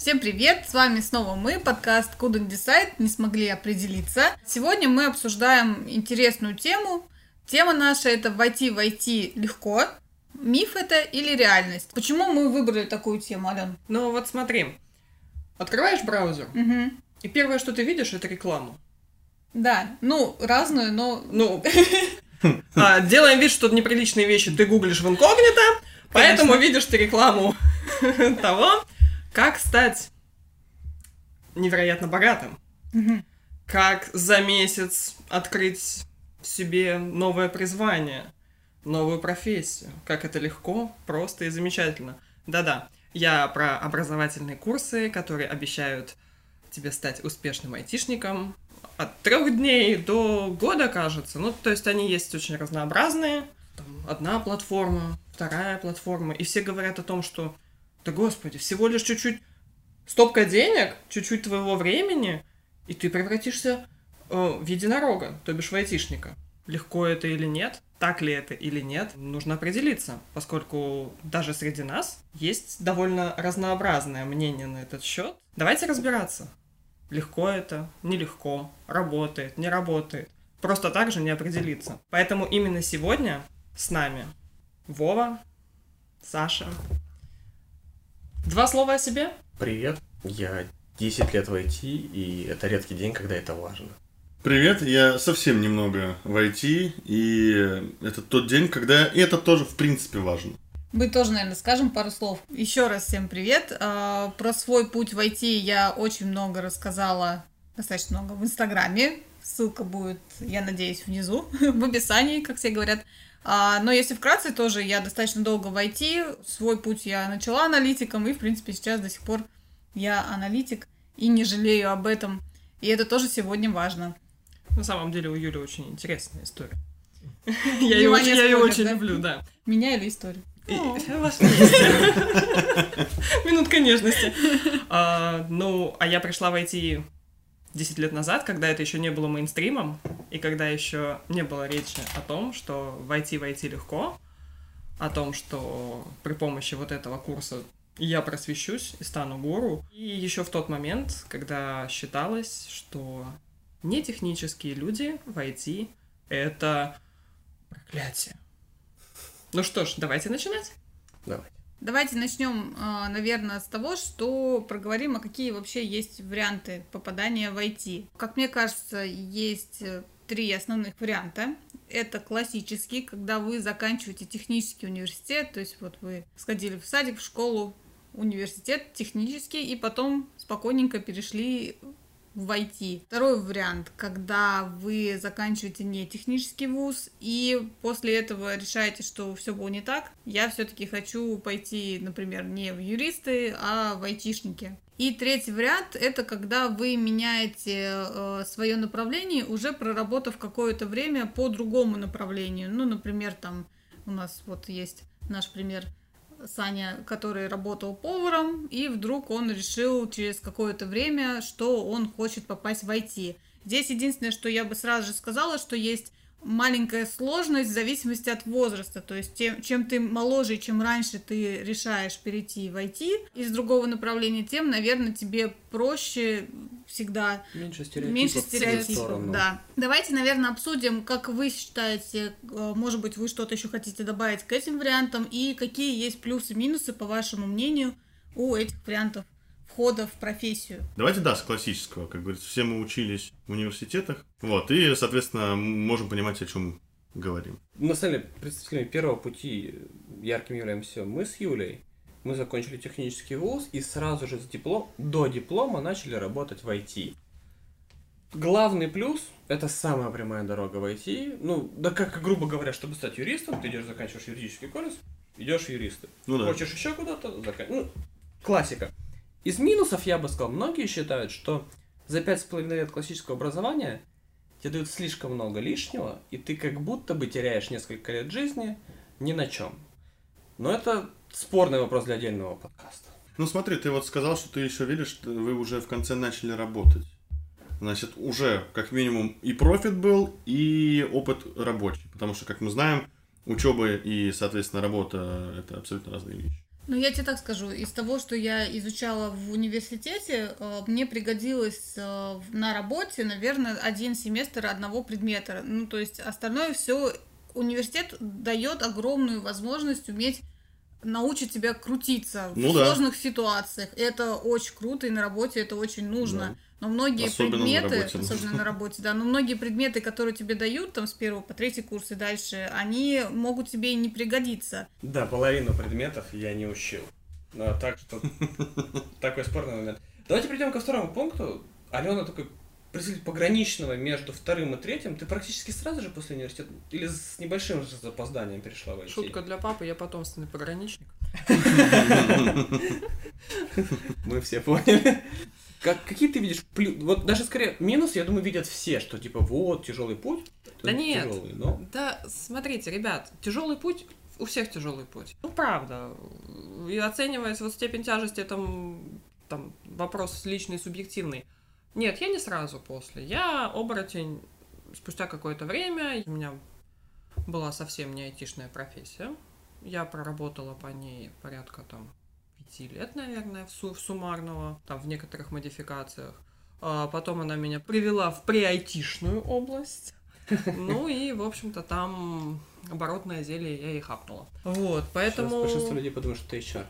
Всем привет! С вами снова мы, подкаст Couldn't Decide, не смогли определиться. Сегодня мы обсуждаем интересную тему. Тема наша это войти войти легко. Миф это или реальность? Почему мы выбрали такую тему, Ален? Ну вот смотри, открываешь браузер, Угу. и первое, что ты видишь, это рекламу. Да, ну, разную, но... Ну, а, делаем вид, что неприличные вещи ты гуглишь в инкогнито, поэтому видишь ты рекламу того, как стать невероятно богатым. Как за месяц открыть себе новое призвание, новую профессию. Как это легко, просто и замечательно. Да-да, я про образовательные курсы, которые обещают тебе стать успешным айтишником от трех дней до года, кажется. Ну, то есть они есть очень разнообразные. Там одна платформа, вторая платформа. И все говорят о том, что да господи, всего лишь чуть-чуть стопка денег, чуть-чуть твоего времени, и ты превратишься э, в единорога, то бишь в айтишника. Легко это или нет, так ли это или нет, нужно определиться, поскольку даже среди нас есть довольно разнообразное мнение на этот счет. Давайте разбираться. Легко это, нелегко, работает, не работает. Просто так же не определиться. Поэтому именно сегодня с нами Вова, Саша. Два слова о себе? Привет, я 10 лет в IT, и это редкий день, когда это важно. Привет, я совсем немного в IT, и это тот день, когда... И это тоже, в принципе, важно. Мы тоже, наверное, скажем пару слов. Еще раз всем привет. А, Про свой путь в IT я очень много рассказала, достаточно много в Инстаграме. Ссылка будет, я надеюсь, внизу, в описании, как все говорят. А, Но если вкратце, тоже я достаточно долго в IT. Свой путь я начала аналитиком, и, в принципе, сейчас до сих пор я аналитик, и не жалею об этом. И это тоже сегодня важно. На самом деле у Юли очень интересная история. Я ее очень, я люблю, да. Меня или историю? Минутка нежности. А, Ну, а я пришла в IT 10 лет назад, когда это еще не было мейнстримом, и когда еще не было речи о том, что войти в IT легко, о том, что при помощи вот этого курса я просвещусь и стану гуру. И еще в тот момент, когда считалось, что нетехнические люди в IT — это проклятие. Ну что ж, давайте начинать. Давай. Давайте начнем, наверное, с того, что проговорим, а какие вообще есть варианты попадания в IT. Как мне кажется, есть э, три основных варианта. Это классический, когда вы заканчиваете технический университет, то есть вот вы сходили в садик, в школу, университет технический, и потом спокойненько перешли в IT. Второй вариант, когда вы заканчиваете не технический вуз и после этого решаете, что все было не так, я все-таки хочу пойти, например, не в юристы, а в айтишники. И третий вариант это когда вы меняете свое направление, уже проработав какое-то время по другому направлению. Ну, например, там у нас вот есть наш пример Саня, который работал поваром, и вдруг он решил через какое-то время, что он хочет попасть в IT. Здесь единственное, что я бы сразу же сказала, что есть маленькая сложность в зависимости от возраста. То есть, тем, чем ты моложе, чем раньше ты решаешь перейти в IT из другого направления, тем, наверное, тебе проще всегда Меньше стереотипов. Меньше стереотипов, да. Давайте, наверное, обсудим, как вы считаете, э, может быть, вы что-то еще хотите добавить к этим вариантам, и какие есть плюсы и минусы, по вашему мнению, у этих вариантов входа в профессию. Давайте, да, с классического. Как говорится, все мы учились в университетах. Вот, и, соответственно, можем понимать, о чем говорим. На самом деле, представителями первого пути ярким являемся мы с Юлей. Мы закончили технический вуз и сразу же с диплом, до диплома начали работать в IT. Главный плюс – это самая прямая дорога в IT. Ну, да как, грубо говоря, чтобы стать юристом, ты идешь, заканчиваешь юридический колледж, идешь в юристы. Ну да. Хочешь еще куда-то, закан... ну, классика. Из минусов я бы сказал, многие считают, что за пять с половиной лет классического образования тебе дают слишком много лишнего, и ты как будто бы теряешь несколько лет жизни ни на чем. Но это спорный вопрос для отдельного подкаста. Ну смотри, ты вот сказал, что ты еще видишь, вы уже в конце начали работать. Значит, уже как минимум и профит был, и опыт рабочий. Потому что, как мы знаем, учеба и, соответственно, работа – это абсолютно разные вещи. Ну, я тебе так скажу, из того, что я изучала в университете, э, мне пригодилось э, на работе, наверное, один семестр одного предмета. Ну, то есть остальное все университет дает огромную возможность уметь научить тебя крутиться Ну в да. сложных ситуациях. Это очень круто, и на работе это очень нужно. Да. Но многие Особенно на предметы, работе нужно. особенно на работе, да, но многие предметы, которые тебе дают там с первого по третий курс и дальше, они могут тебе и не пригодиться. Да, половину предметов я не учил. Ну, а так что такой спорный момент. Давайте перейдем ко второму пункту. Алена такой представитель пограничного между вторым и третьим. Ты практически сразу же после университета или с небольшим же запозданием перешла в IT? Шутка для папы, я потомственный пограничник. Мы все поняли. Как, какие ты видишь плюс? Вот даже скорее минус, я думаю, видят все, что типа вот тяжелый путь. Да нет. Тяжелый, но Да, смотрите, ребят, тяжелый путь, у всех тяжелый путь. Ну, правда. И оцениваясь вот степень тяжести, там, там вопрос личный, субъективный. Нет, я не сразу после. Я оборотень спустя какое-то время. У меня была совсем не айтишная профессия. Я проработала по ней порядка там пяти лет, наверное, в, су- в суммарного, там в некоторых модификациях. А потом она меня привела в преайтишную область. Ну и, в общем-то, там оборотное зелье я и хапнула. Вот, сейчас поэтому... большинство людей подумают, что ты HR.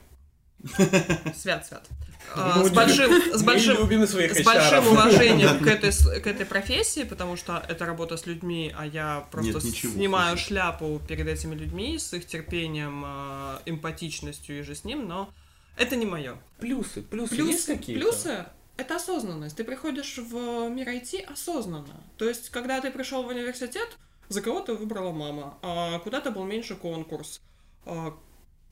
Свят, свят. А, С большим, с большим, с уважением к этой, к этой профессии, потому что это работа с людьми, а я просто Нет, ничего, снимаю шляпу перед этими людьми с их терпением, э, эмпатичностью и же с ним, но это не мое. Плюсы, плюсы, Плюсы, есть какие-то? плюсы это осознанность. Ты приходишь в мир IT осознанно. То есть, когда ты пришел в университет, за кого ты выбрала мама, а куда-то был меньше конкурс. а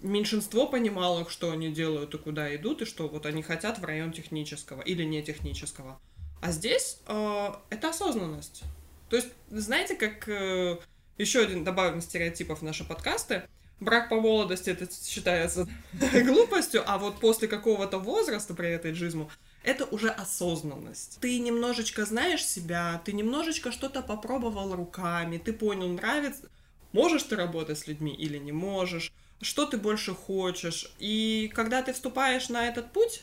меньшинство понимало, что они делают и куда идут, и что вот они хотят в район технического или не технического. А здесь э, это осознанность. То есть, знаете, как э, еще один добавим стереотипов в наши подкасты, брак по молодости это считается глупостью, а вот после какого-то возраста при этой джизму это уже осознанность. Ты немножечко знаешь себя, ты немножечко что-то попробовал руками, ты понял, нравится, можешь ты работать с людьми или не можешь, что ты больше хочешь. И когда ты вступаешь на этот путь,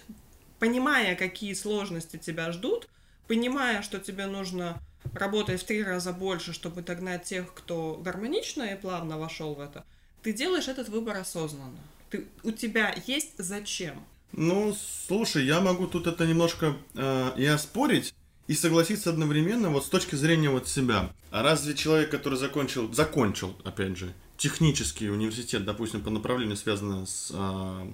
понимая, какие сложности тебя ждут, понимая, что тебе нужно работать в три раза больше, чтобы догнать тех, кто гармонично и плавно вошел в это, ты делаешь этот выбор осознанно. Ты, у тебя есть зачем. Ну, слушай, я могу тут это немножко э, и оспорить, и согласиться одновременно вот с точки зрения вот себя. А разве человек, который закончил, закончил, опять же, технический университет, допустим, по направлению, связанное с э,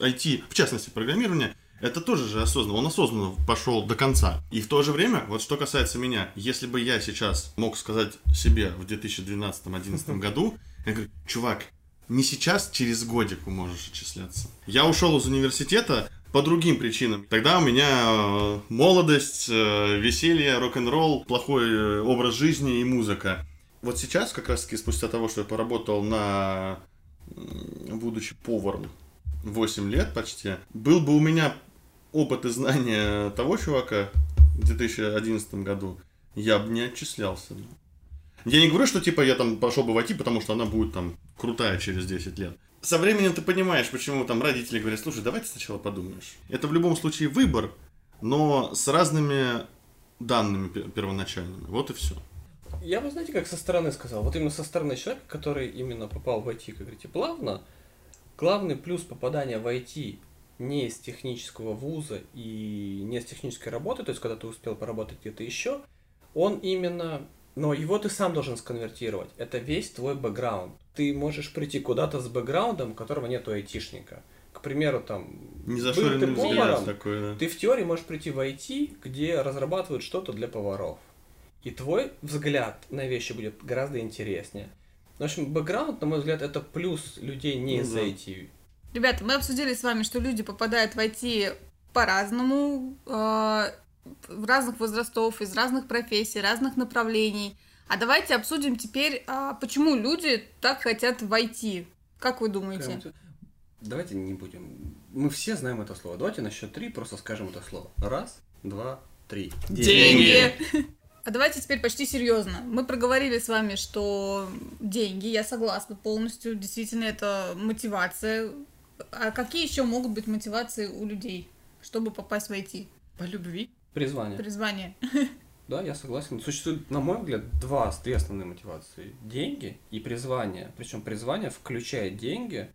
IT, в частности, программирование, это тоже же осознанно. Он осознанно пошел до конца. И в то же время, вот что касается меня, если бы я сейчас мог сказать себе в 2012-2011 году, я говорю, чувак, не сейчас, через годик можешь отчисляться. Я ушел из университета по другим причинам. Тогда у меня э, молодость, э, веселье, рок-н-ролл, плохой э, образ жизни и музыка. Вот сейчас, как раз таки спустя того, что я поработал на... будучи поваром 8 лет почти, был бы у меня опыт и знания того чувака в 2011 году, я бы не отчислялся. Я не говорю, что типа я там пошел бы войти, потому что она будет там крутая через 10 лет. Со временем ты понимаешь, почему там родители говорят, слушай, давай ты сначала подумаешь. Это в любом случае выбор, но с разными данными пе- первоначальными. Вот и все. Я бы, знаете, как со стороны сказал, вот именно со стороны человека, который именно попал в IT, как говорите, плавно, главный плюс попадания в IT не из технического вуза и не с технической работы, то есть когда ты успел поработать где-то еще, он именно, но его ты сам должен сконвертировать. Это весь твой бэкграунд. Ты можешь прийти куда-то с бэкграундом, у которого нету айтишника. К примеру, там, Не был ты поваром, такой, да. ты в теории можешь прийти в IT, где разрабатывают что-то для поваров. И твой взгляд на вещи будет гораздо интереснее. В общем, бэкграунд, на мой взгляд, это плюс людей не Ну из да. IT. Ребята, мы обсудили с вами, что люди попадают в IT по-разному, в разных возрастов, из разных профессий, разных направлений. А давайте обсудим теперь, а, почему люди так хотят в IT. Как вы думаете? Давайте не будем. Мы все знаем это слово. Давайте на счет три просто скажем это слово. Раз, два, три. Деньги. А давайте теперь почти серьезно. Мы проговорили с вами, что деньги, я согласна полностью, действительно это мотивация А какие еще могут быть мотивации у людей, чтобы попасть в IT? По любви. Призвание. Призвание. Да, я согласен. Существует, на мой взгляд, два три основные мотивации. Деньги и призвание. Причем призвание включает деньги.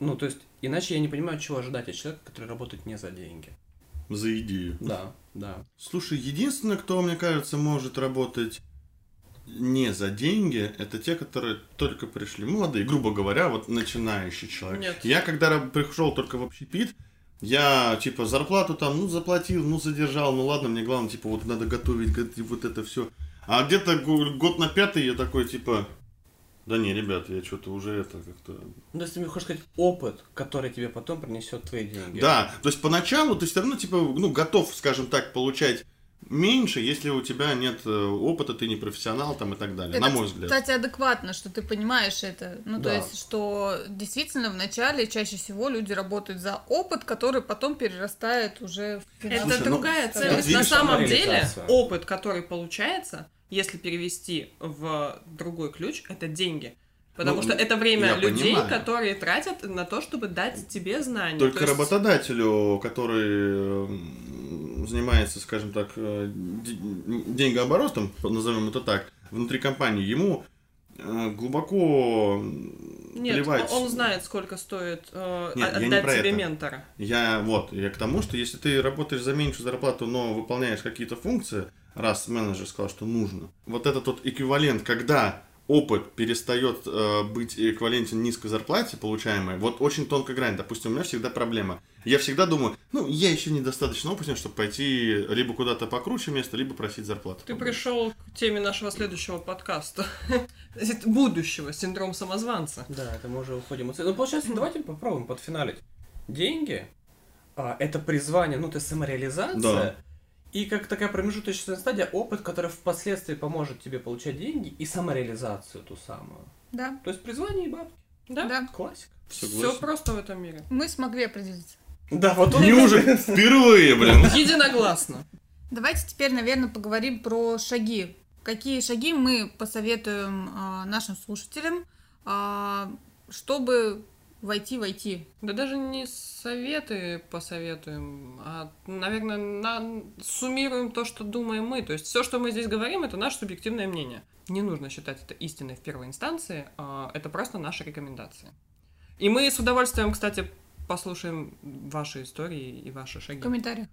Ну, то есть, иначе я не понимаю, чего ожидать от человека, который работает не за деньги. За идею. Да, да. Слушай, единственное, кто, мне кажется, может работать не за деньги, это те, которые только пришли молодые, грубо говоря, вот начинающий человек. Нет. Я когда пришел только в общепит, я, типа, зарплату там, ну, заплатил, ну, задержал, ну, ладно, мне главное, типа, вот надо готовить, го- вот это все. А где-то го- год на пятый я такой, типа, да не, ребят, я что-то уже это как-то... Ну, то есть, ты мне хочешь сказать, опыт, который тебе потом принесет твои деньги. Да, то есть поначалу ты все равно, типа, ну, готов, скажем так, получать меньше, если у тебя нет э, опыта, ты не профессионал там и так далее, на Это, мой взгляд. Кстати, адекватно, что ты понимаешь это. Ну, то Да. есть, что действительно вначале чаще всего люди работают за опыт, который потом перерастает уже в Это. Слушай, ну, другая вот ценность. На самом деле, опыт, который получается, если перевести в другой ключ, это деньги. Потому Ну, что это время людей, понимаю. которые тратят на то, чтобы дать тебе знания. Только То есть- работодателю, который м, занимается, скажем так, э, де- деньгооборотом, назовем это так, внутри компании, ему э, глубоко Нет, плевать. он знает, сколько стоит э, Нет, я не отдать про тебе это. ментора. Я вот, я к тому, что если ты работаешь за меньшую зарплату, но выполняешь какие-то функции, раз менеджер сказал, что нужно, вот этот вот эквивалент, когда опыт перестает э, быть эквивалентен низкой зарплате получаемой, вот очень тонкая грань. Допустим, у меня всегда проблема. Я всегда думаю, ну, я еще недостаточно опытен, чтобы пойти либо куда-то покруче место, либо просить зарплату. Ты побольше. пришел к теме нашего следующего подкаста. Будущего, синдром самозванца. Да, это мы уже уходим. Ну, получается, давайте попробуем подфиналить. Деньги а, это призвание, ну, то есть самореализация. И как такая промежуточная стадия, опыт, который впоследствии поможет тебе получать деньги и самореализацию ту самую. Да, То есть призвание и бабки. Да? да. Классика. Все просто в этом мире. Мы смогли определиться. Да, вот он Неужели? Впервые, блин. Единогласно. Давайте теперь, наверное, поговорим про шаги. Какие шаги мы посоветуем а, нашим слушателям, а, чтобы войти войти? Да даже не советы посоветуем, а, наверное, на... суммируем то, что думаем мы. То есть все, что мы здесь говорим, это наше субъективное мнение. Не нужно считать это истиной в первой инстанции, а, это просто наши рекомендации. И мы с удовольствием, кстати, послушаем ваши истории и ваши В шаги. комментариях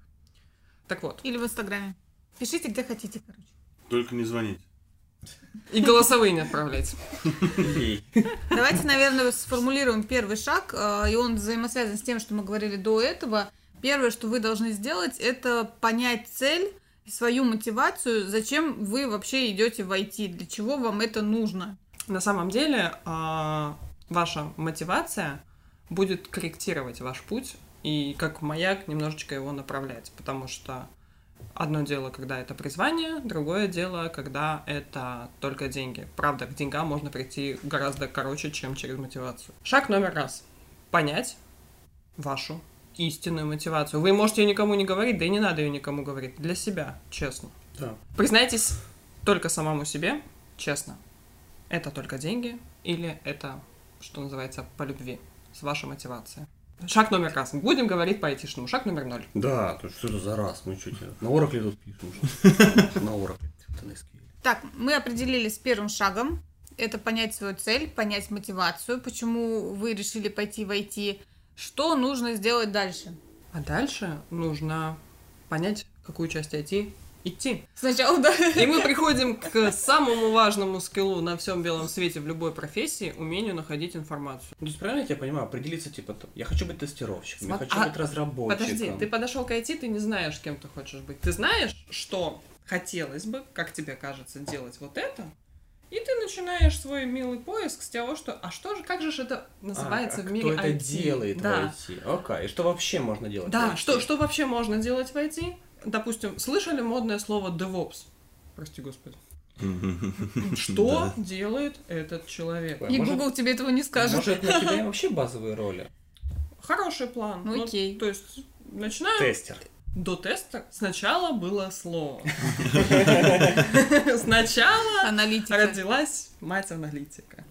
Так вот, или в Инстаграме. Пишите, где хотите, короче. Только не звонить. И голосовые не отправляйте. Ей. Давайте, наверное, сформулируем первый шаг, э, и он взаимосвязан с тем, что мы говорили до этого. Первое, что вы должны сделать, это понять цель, и свою мотивацию, зачем вы вообще идете в IT, для чего вам это нужно. На самом деле, а, ваша мотивация будет корректировать ваш путь и как маяк немножечко его направлять, потому что одно дело, когда это призвание, другое дело, когда это только деньги. Правда, к деньгам можно прийти гораздо короче, чем через мотивацию. Шаг номер раз. Понять вашу истинную мотивацию. Вы можете ее никому не говорить, да и не надо ее никому говорить. Для себя, честно. Да. Признайтесь только самому себе, честно. Это только деньги или это, что называется, по любви, с вашей мотивацией. Шаг номер раз. Будем говорить по айтишному. Шаг номер ноль. Да, то что это за раз? Мы что тебе на Oracle тут пишем? На Oracle. Так, мы определились с первым шагом. Это понять свою цель, понять мотивацию, почему вы решили пойти в IT, что нужно сделать дальше. А дальше нужно понять, какую часть IT идти. Сначала, да. И мы приходим к самому важному скиллу на всем белом свете в любой профессии – умению находить информацию. Ну, то есть, правильно я тебя понимаю, определиться, типа, я хочу быть тестировщиком, я Смо- хочу а, быть разработчиком. Подожди, ты подошел к IT, ты не знаешь, кем ты хочешь быть. Ты знаешь, что хотелось бы, как тебе кажется, делать вот это, и ты начинаешь свой милый поиск с того, что а что же, как же это называется А, в а мире кто это IT? делает да. в IT? Окей, и что вообще можно делать Да, в IT? что, что вообще можно делать в IT? Допустим, слышали модное слово DevOps? Прости господи. Что делает этот человек? И может- Google тебе этого не скажет. Может, на тебя вообще базовые роли? Хороший план. Ну, окей. то есть, начинаем Тестер. До теста сначала было слово. Сначала Аналитика. родилась мать аналитика.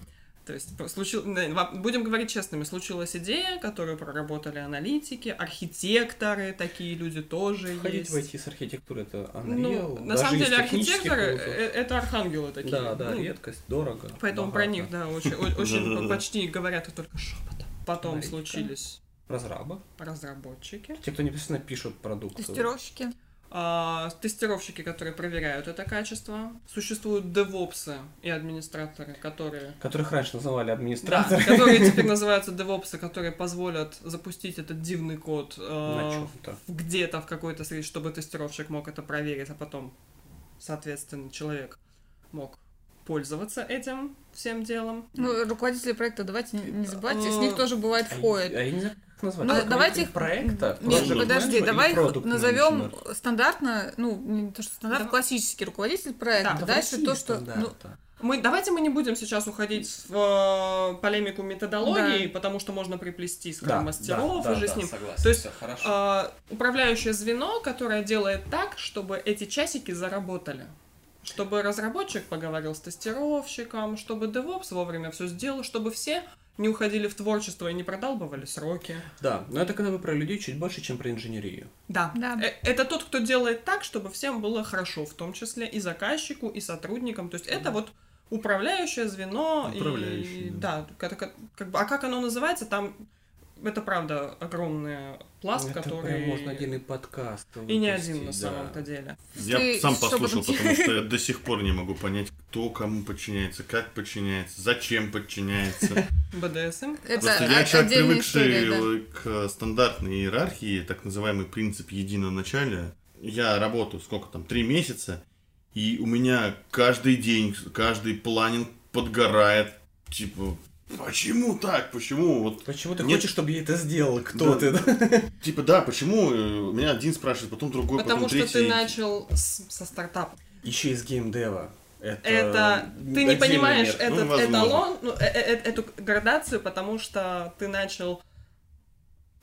То есть случил... будем говорить честными, случилась идея, которую проработали аналитики, архитекторы, такие люди тоже Ходить есть. войти с архитектуры это Unreal. Ну, на самом деле архитекторы вузов. э, это архангелы такие. Да, да, Ну, редкость, дорого. Поэтому про богато. них, да, очень, очень почти говорят только шепотом. Потом Смотрите-ка. случились Разрабы. разработчики, Те, кто непосредственно пишут продукцию. Тестировщики. А, тестировщики, которые проверяют это качество. Существуют девопсы и администраторы, которые Которых раньше называли Да, администраторы. которые теперь называются девопсы, которые позволят запустить этот дивный код э, где-то в какой-то среде, чтобы тестировщик мог это проверить, а потом, соответственно, человек мог пользоваться этим всем делом. Ну, руководители проекта, давайте не, забывайте, с Э, них тоже бывает А входит. а я не знаю, как их назвать. Ну, давайте их... проекта. Нет, подожди, давай их назовем стандартно, ну, не то, что стандарт, Да. классический руководитель проекта. Да, Да Дальше то, что... ну. Мы, давайте мы не будем сейчас уходить в э, полемику методологии, Да. потому что можно приплести Да, скрам-мастеров да, и же да, с ним. согласен, То есть, хорошо. А, управляющее звено, которое делает так, чтобы эти часики заработали. Чтобы разработчик поговорил с тестировщиком, чтобы DevOps вовремя все сделал, чтобы все не уходили в творчество и не продалбывали сроки. Да, но это когда мы про людей чуть больше, чем про инженерию. Да. Да. Э, Это тот, кто делает так, чтобы всем было хорошо, в том числе и заказчику, и сотрудникам. То есть это вот управляющее звено. Управляющее, и, да. да. как, как бы, а как оно называется, там это правда огромный пласт, это который... прям можно отдельный подкаст И не выпустить, один на да. самом-то деле. Я Ты сам послушал, потом- потому что я до сих пор не могу понять, кто кому подчиняется, как подчиняется, зачем подчиняется. БДСМ. Это Просто я человек, привыкший к стандартной иерархии, так называемый принцип единоначалия. Я работаю сколько там, три месяца, и у меня каждый день, каждый планинг подгорает. Типа, почему так? Почему? Вот, Почему ты Нет. хочешь, чтобы я это сделал? Кто Да. ты? да? типа, да, почему? э, Меня один спрашивает, потом другой, Потому потом что третий. ты начал с- со стартапа. Еще из геймдева. Это, Это ты не понимаешь мир. этот Ну, возможно. эталон, ну, э- э- э- эту градацию, потому что ты начал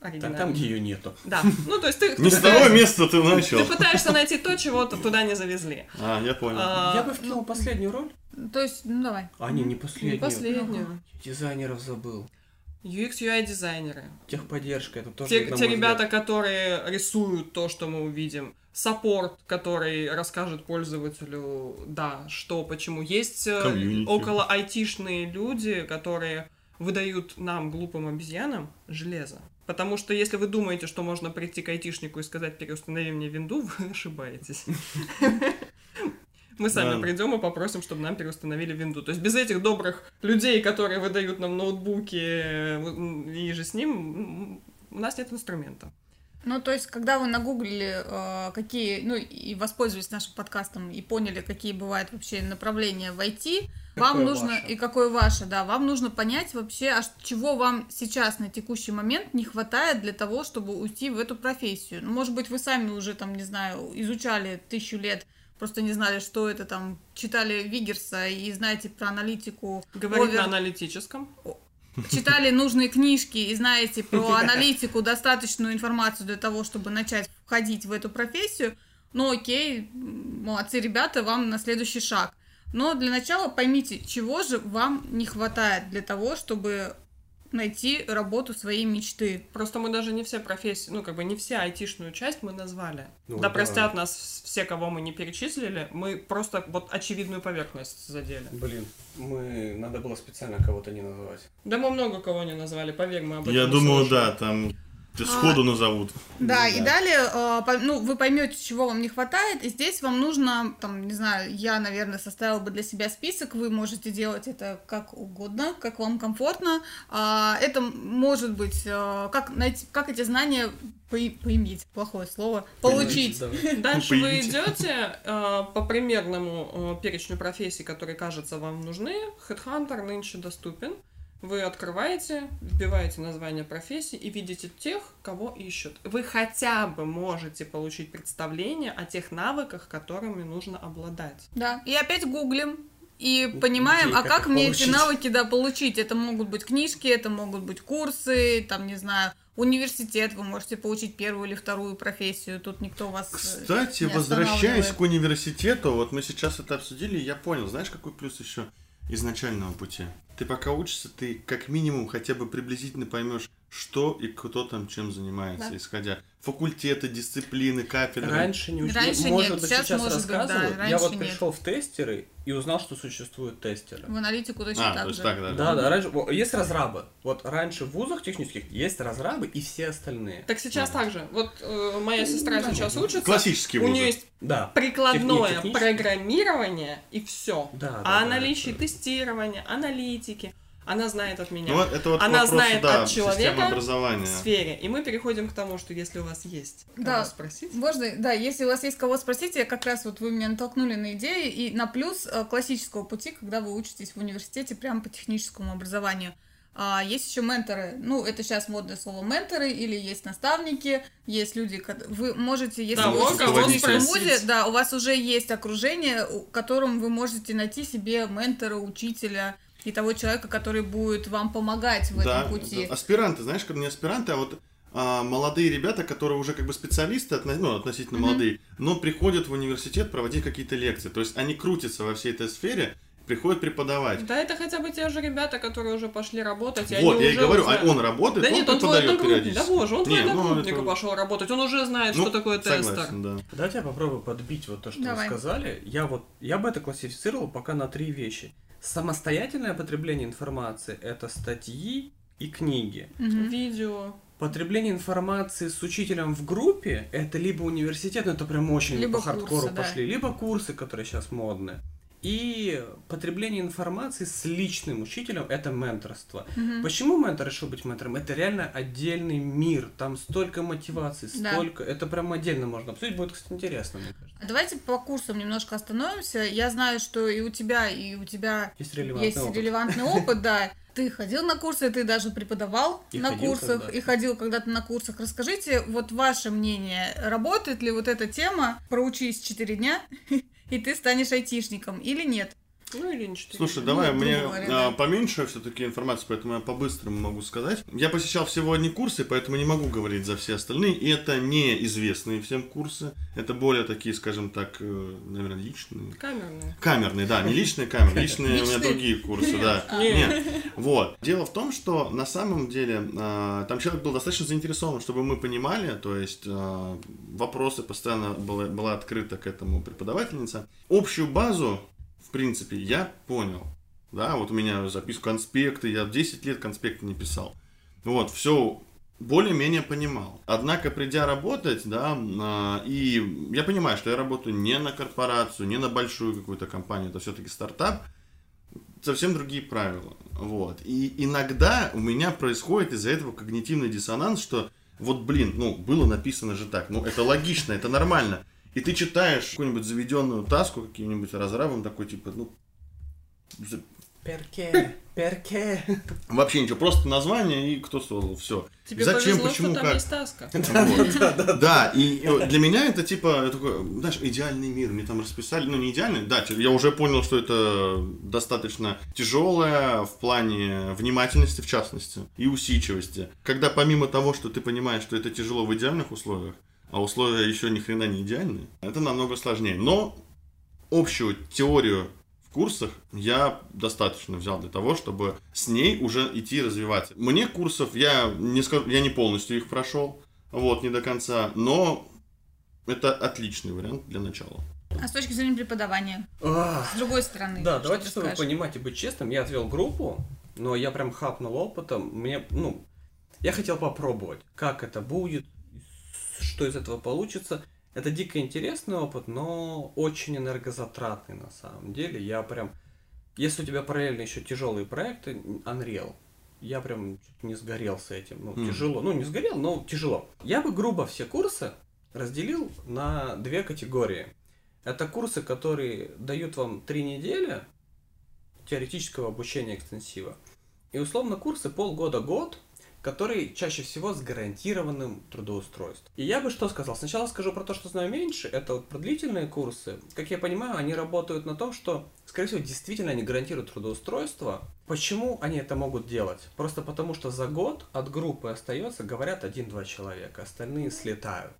Там, оригинально. там, где ее нету. Да. Ну, то есть ты, Не с того пытаешься- места ты начал. ты пытаешься найти то, чего туда не завезли. А, я понял. А, Я бы вкинул последнюю роль. То есть, ну давай. А, не, не последнюю. не последнюю. Дизайнеров забыл. UX, UI дизайнеры. Техподдержка, это тоже, Те, те ребята, взгляд, которые рисуют то, что мы увидим. Саппорт, который расскажет пользователю, да, что, почему. Есть э, Комьюнити. около айтишные люди, которые выдают нам, глупым обезьянам, железо. Потому что если вы думаете, что можно прийти к айтишнику и сказать, переустанови мне винду, вы ошибаетесь. Мы сами Да. придем и попросим, чтобы нам переустановили винду. То есть без этих добрых людей, которые выдают нам ноутбуки э, и же с ним, у нас нет инструмента. Ну, то есть, когда вы нагуглили, э, какие, ну, и воспользовались нашим подкастом, и поняли, какие бывают вообще направления в IT, вам Какое нужно, ваше? и какое ваше, да, вам нужно понять вообще, а чего вам сейчас на текущий момент не хватает для того, чтобы уйти в эту профессию. Ну, может быть, вы сами уже, там, не знаю, изучали тысячу лет, просто не знали, что это там, читали Вигерса и знаете про аналитику. Говорит овер- на аналитическом. Читали нужные книжки и знаете про аналитику достаточную информацию для того, чтобы начать входить в эту профессию, ну окей, молодцы ребята, вам на следующий шаг. Но для начала поймите, чего же вам не хватает для того, чтобы найти работу своей мечты. Просто мы даже не все профессии, ну, как бы не все айтишную часть мы назвали. Ну, да, да. простят нас все, кого мы не перечислили, мы просто вот очевидную поверхность задели. Блин, мы... Надо было специально кого-то не называть. Да мы много кого не назвали, поверь, мы об этом Я думаю, да, там ты сходу назовут. Да, Ну и да. далее, э, ну, вы поймете, чего вам не хватает, и здесь вам нужно, там, не знаю, я, наверное, составила бы для себя список, вы можете делать это как угодно, как вам комфортно. А, Это может быть, э, как найти, как эти знания пои- поиметь, плохое слово, получить. Давай. Дальше вы идете э, по примерному перечню профессий, которые, кажется, вам нужны. Headhunter нынче доступен. Вы открываете, вбиваете название профессии и видите тех, кого ищут. Вы хотя бы можете получить представление о тех навыках, которыми нужно обладать. Да, и опять гуглим. И понимаем, Идеи, а как как мне получить. эти навыки, да, получить? Это могут быть книжки, это могут быть курсы, там, не знаю, университет, вы можете получить первую или вторую профессию, тут никто вас... э, Кстати, не возвращаясь к университету, вот мы сейчас это обсудили, я понял, знаешь, какой плюс еще? Изначального пути. Ты пока учишься, ты как минимум хотя бы приблизительно поймешь, что и кто там чем занимается, Да. исходя факультеты, дисциплины, кафедры. Раньше не учили. Раньше может нет, быть, сейчас сейчас быть, да, рассказывают. я вот нет. пришел в тестеры и узнал, что существуют тестеры. В аналитику точно А, так то же. так, да. Да, да, раньше есть разрабы. Вот раньше в вузах технических есть разрабы и все остальные. Так сейчас так же. Вот э, моя сестра сейчас учится. Классические У вузы. нее есть Да. прикладное Техни- программирование и все. Да, да, а да, наличие это- тестирования, аналитики, она знает от меня. Ну, это вот Она вопрос, знает да, от человека образования. в сфере. И мы переходим к тому, что если у вас есть кого Да. спросить. Можно, да, если у вас есть кого спросить, я как раз вот вы меня натолкнули на идеи и на плюс э, классического пути, когда вы учитесь в университете прямо по техническому образованию. А, есть еще менторы, ну, это сейчас модное слово менторы, или есть наставники, есть люди, вы можете, если Да, вы учитесь в вузе, да, у вас уже есть окружение, у которым вы можете найти себе ментора, учителя и того человека, который будет вам помогать в Да, этом пути. да. аспиранты, знаешь, как не аспиранты, а вот а, молодые ребята, которые уже как бы специалисты, отно- ну, относительно Мгм. молодые, но приходят в университет проводить какие-то лекции. То есть они крутятся во всей этой сфере, приходят преподавать. Да, это хотя бы те же ребята, которые уже пошли работать, и вот, они я и говорю, уже- а он работает, Да он нет, он твой одногруппник. Да боже, он твой Не, ну, одногруппник это- пошел работать. Он уже знает, Ну, что такое тестер. Согласен, да. Давайте я попробую подбить вот то, что Давай. вы сказали. Я вот, я бы это классифицировал пока на три вещи. Самостоятельное потребление информации – это статьи и книги. Мгм. Видео. Потребление информации с учителем в группе – это либо университет, ну это прям очень Либо по хардкору курсы, да. пошли, либо курсы, которые сейчас модны. И потребление информации с личным учителем – это менторство. Мгм. Почему ментор решил быть ментором? Это реально отдельный мир, там столько мотиваций, Да. столько, это прям отдельно можно обсудить, будет, кстати, интересно, мне кажется. А Давайте по курсам немножко остановимся. Я знаю, что и у тебя, и у тебя Есть релевантный есть опыт. релевантный опыт, да. Ты ходил на курсы, ты даже преподавал И на курсах, когда-то. и ходил когда-то на курсах. Расскажите, вот ваше мнение, работает ли вот эта тема «проучись 4 дня, и ты станешь айтишником» или нет? Ну или не четыре. Слушай, Ну, давай грубо мне а, поменьше все-таки информации, поэтому я по-быстрому могу сказать. Я посещал всего одни курсы, поэтому не могу говорить за все остальные. И это неизвестные всем курсы. Это более такие, скажем так, э, наверное, личные. Камерные. Камерные, да, не личные камеры, личные у меня другие курсы, да. А. Нет, вот. Дело в том, что на самом деле а, там человек был достаточно заинтересован, чтобы мы понимали, то есть а, вопросы постоянно была, была открыта к этому преподавательница. Общую базу, в принципе, я понял. Да, вот у меня записку конспекты, я в 10 лет конспекты не писал. Вот, все более-менее понимал. Однако, придя работать, да, и я понимаю, что я работаю не на корпорацию, не на большую какую-то компанию, это все-таки стартап, совсем другие правила. Вот. И иногда у меня происходит из-за этого когнитивный диссонанс, что вот, блин, ну, было написано же так, ну, это логично, это нормально. И ты читаешь какую-нибудь заведенную таску каким-нибудь разрабом, такой, типа, ну, Перке, перке. вообще ничего, просто название и кто создал, все. Тебе Зачем, повезло, почему, что там как? есть таска. Да, и для меня это типа, такой, знаешь, идеальный мир. Мне там расписали, ну не идеальный, да, те- я уже понял, что это достаточно тяжелое в плане внимательности, в частности, и усидчивости. Когда помимо того, что ты понимаешь, что это тяжело в идеальных условиях, а условия еще ни хрена не идеальные, это намного сложнее. Но общую теорию в курсах я достаточно взял для того, чтобы с ней уже идти развиваться. Мне курсов, я не скажу, я не полностью их прошел, вот, не до конца, но это отличный вариант для начала. А с точки зрения преподавания, с другой стороны, Да, что давайте, ты чтобы скажешь? понимать и быть честным, я отвел группу, но я прям хапнул опытом. Мне, ну, я хотел попробовать, как это будет, что из этого получится. Это дико интересный опыт, но очень энергозатратный на самом деле. Я прям, если у тебя параллельно еще тяжелые проекты, Unreal, я прям не сгорел с этим. Ну, Мгм. тяжело. Ну, не сгорел, но тяжело. Я бы грубо все курсы разделил на две категории. Это курсы, которые дают вам три недели теоретического обучения экстенсива. И условно курсы полгода-год, которые чаще всего с гарантированным трудоустройством. И я бы что сказал? Сначала скажу про то, что знаю меньше. Это вот про длительные курсы. Как я понимаю, они работают на том, что, скорее всего, действительно они гарантируют трудоустройство. Почему они это могут делать? Просто потому, что за год от группы остается, говорят, один-два человека, остальные слетают.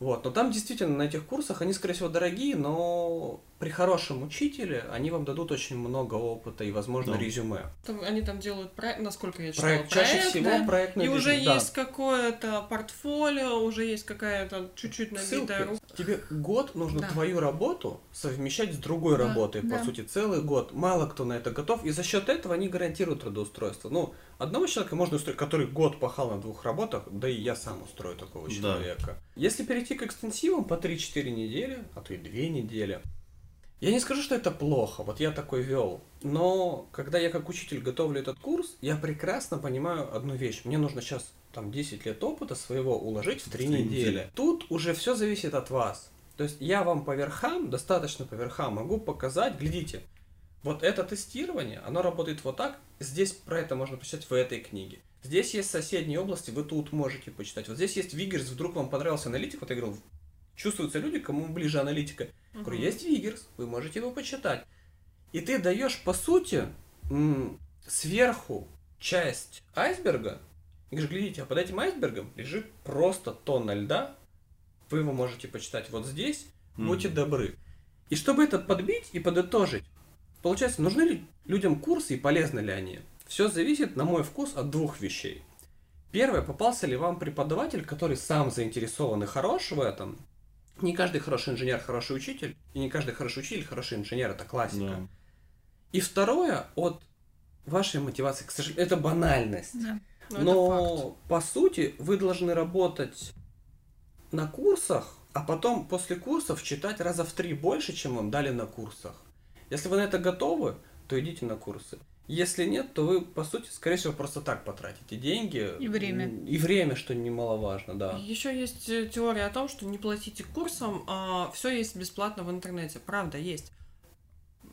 Вот, но там действительно на этих курсах они, скорее всего, дорогие, но при хорошем учителе они вам дадут очень много опыта и, возможно, Да. резюме. Там они там делают, про- насколько я читала, Проект, чаще проект, всего да. проектный и уже да. есть какое-то портфолио, уже есть какая-то чуть-чуть набитая рука. Тебе год нужно Да. твою работу совмещать с другой Да, работой, по да. сути, целый год. Мало кто на это готов, и за счет этого они гарантируют трудоустройство. Ну, одного человека можно устроить, который год пахал на двух работах, да и я сам устрою такого Да. человека. Если перейти к экстенсивам по 3-4 недели, а то и 2 недели, я не скажу, что это плохо, вот я такой вел. Но когда я как учитель готовлю этот курс, я прекрасно понимаю одну вещь. Мне нужно сейчас там 10 лет опыта своего уложить в 3 три недели. недели. Тут уже все зависит от вас. То есть я вам по верхам, достаточно по верхам могу показать, глядите, вот это тестирование, оно работает вот так, здесь про это можно почитать в этой книге. Здесь есть соседние области, вы тут можете почитать. Вот здесь есть Вигерс, вдруг вам понравился аналитик, вот я говорил, чувствуются люди, кому ближе аналитика. Я Говорю, есть Вигерс, вы можете его почитать. И ты даешь, по сути, сверху часть айсберга, и говоришь, глядите, а под этим айсбергом лежит просто тонна льда, вы его можете почитать вот здесь, Мгм. будьте добры. И чтобы это подбить и подытожить, получается, нужны ли людям курсы и полезны ли они? Все зависит, на мой вкус, от двух вещей. Первое, попался ли вам преподаватель, который сам заинтересован и хорош в этом. Не каждый хороший инженер хороший учитель, и не каждый хороший учитель хороший инженер, это классика. Да. И второе, от вашей мотивации, к сожалению, это банальность. Да. Ну, это Но, факт. по сути, вы должны работать на курсах, а потом после курсов читать раза в три больше, чем вам дали на курсах. Если вы на это готовы, то идите на курсы. Если нет, то вы, по сути, скорее всего, просто так потратите деньги. И время. И время, что немаловажно, да. Еще есть э, теория о том, что не платите курсам, а все есть бесплатно в интернете. Правда, есть.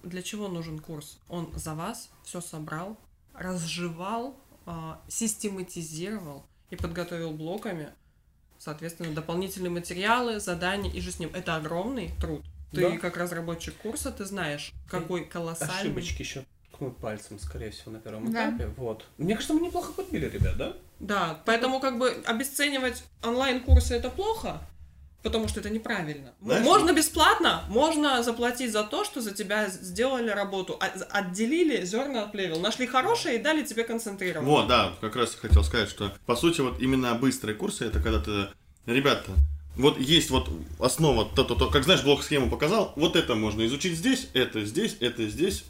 Для чего нужен курс? Он за вас все собрал, разжевал, а, систематизировал и подготовил блоками, соответственно, дополнительные материалы, задания и же с ним. Это огромный труд. Ты Да. как разработчик курса, ты знаешь, какой колоссальный... Ошибочки еще ткнуть пальцем, скорее всего, на первом Да. этапе. Вот. Мне кажется, мы неплохо подбили, ребят, да? Да, поэтому как бы обесценивать онлайн-курсы это плохо, потому что это неправильно. Знаешь, можно бесплатно, можно заплатить за то, что за тебя сделали работу, а- отделили зерна от плевел, нашли хорошее и дали тебе концентрированное. Вот, да, как раз хотел сказать, что по сути вот именно быстрые курсы это когда ты, ребята, вот есть вот основа, то-то, то, как знаешь, блок схему показал, вот это можно изучить здесь, это здесь, это здесь,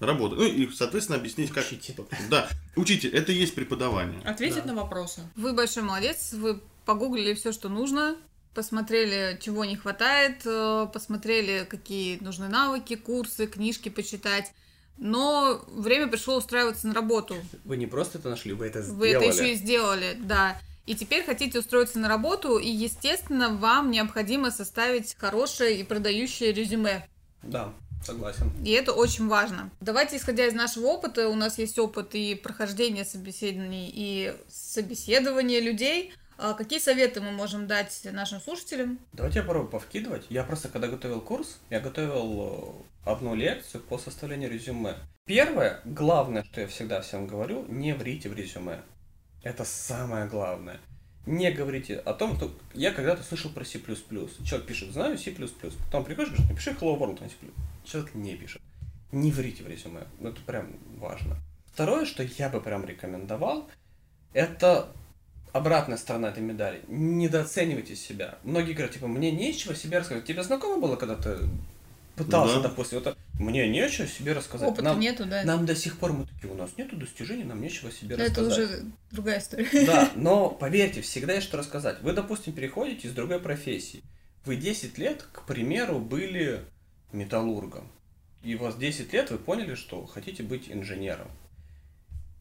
работает. Ну и, соответственно, объяснить, как... Учите. Да, учите, это и есть преподавание. Ответить Да. на вопросы. Вы большой молодец, вы погуглили все, что нужно, посмотрели, чего не хватает, э, посмотрели, какие нужны навыки, курсы, книжки почитать. Но время пришло устраиваться на работу. Вы не просто это нашли, вы это Вы сделали. это еще и сделали, да. И теперь хотите устроиться на работу, и, естественно, вам необходимо составить хорошее и продающее резюме. Да, согласен. И это очень важно. Давайте, исходя из нашего опыта, у нас есть опыт и прохождения собеседований, и собеседования людей. А Какие советы мы можем дать нашим слушателям? Давайте я попробую повкидывать. Я просто, когда готовил курс, я готовил э, одну лекцию по составлению резюме. Первое, главное, что я всегда всем говорю, не врите в резюме. Это самое главное. Не говорите о том, что я когда-то слышал про C++. Человек пишет, знаю C++. Потом приходишь, говоришь, напиши Hello World на C++. Человек не пишет. Не врите в резюме. Ну, Это прям важно. Второе, что я бы прям рекомендовал, это обратная сторона этой медали. Недооценивайте себя. Многие говорят, типа, мне нечего себе рассказать. Тебе знакомо было, когда ты пытался, Да. допустим, вот, мне нечего себе рассказать. Опыта нам, нету, да? нам до сих пор мы такие, у нас нету достижений, нам нечего себе Но это рассказать. уже другая история. Да, но поверьте, всегда есть что рассказать. Вы, допустим, переходите из другой профессии. Вы 10 лет, к примеру, были металлургом. И у вас 10 лет вы поняли, что хотите быть инженером.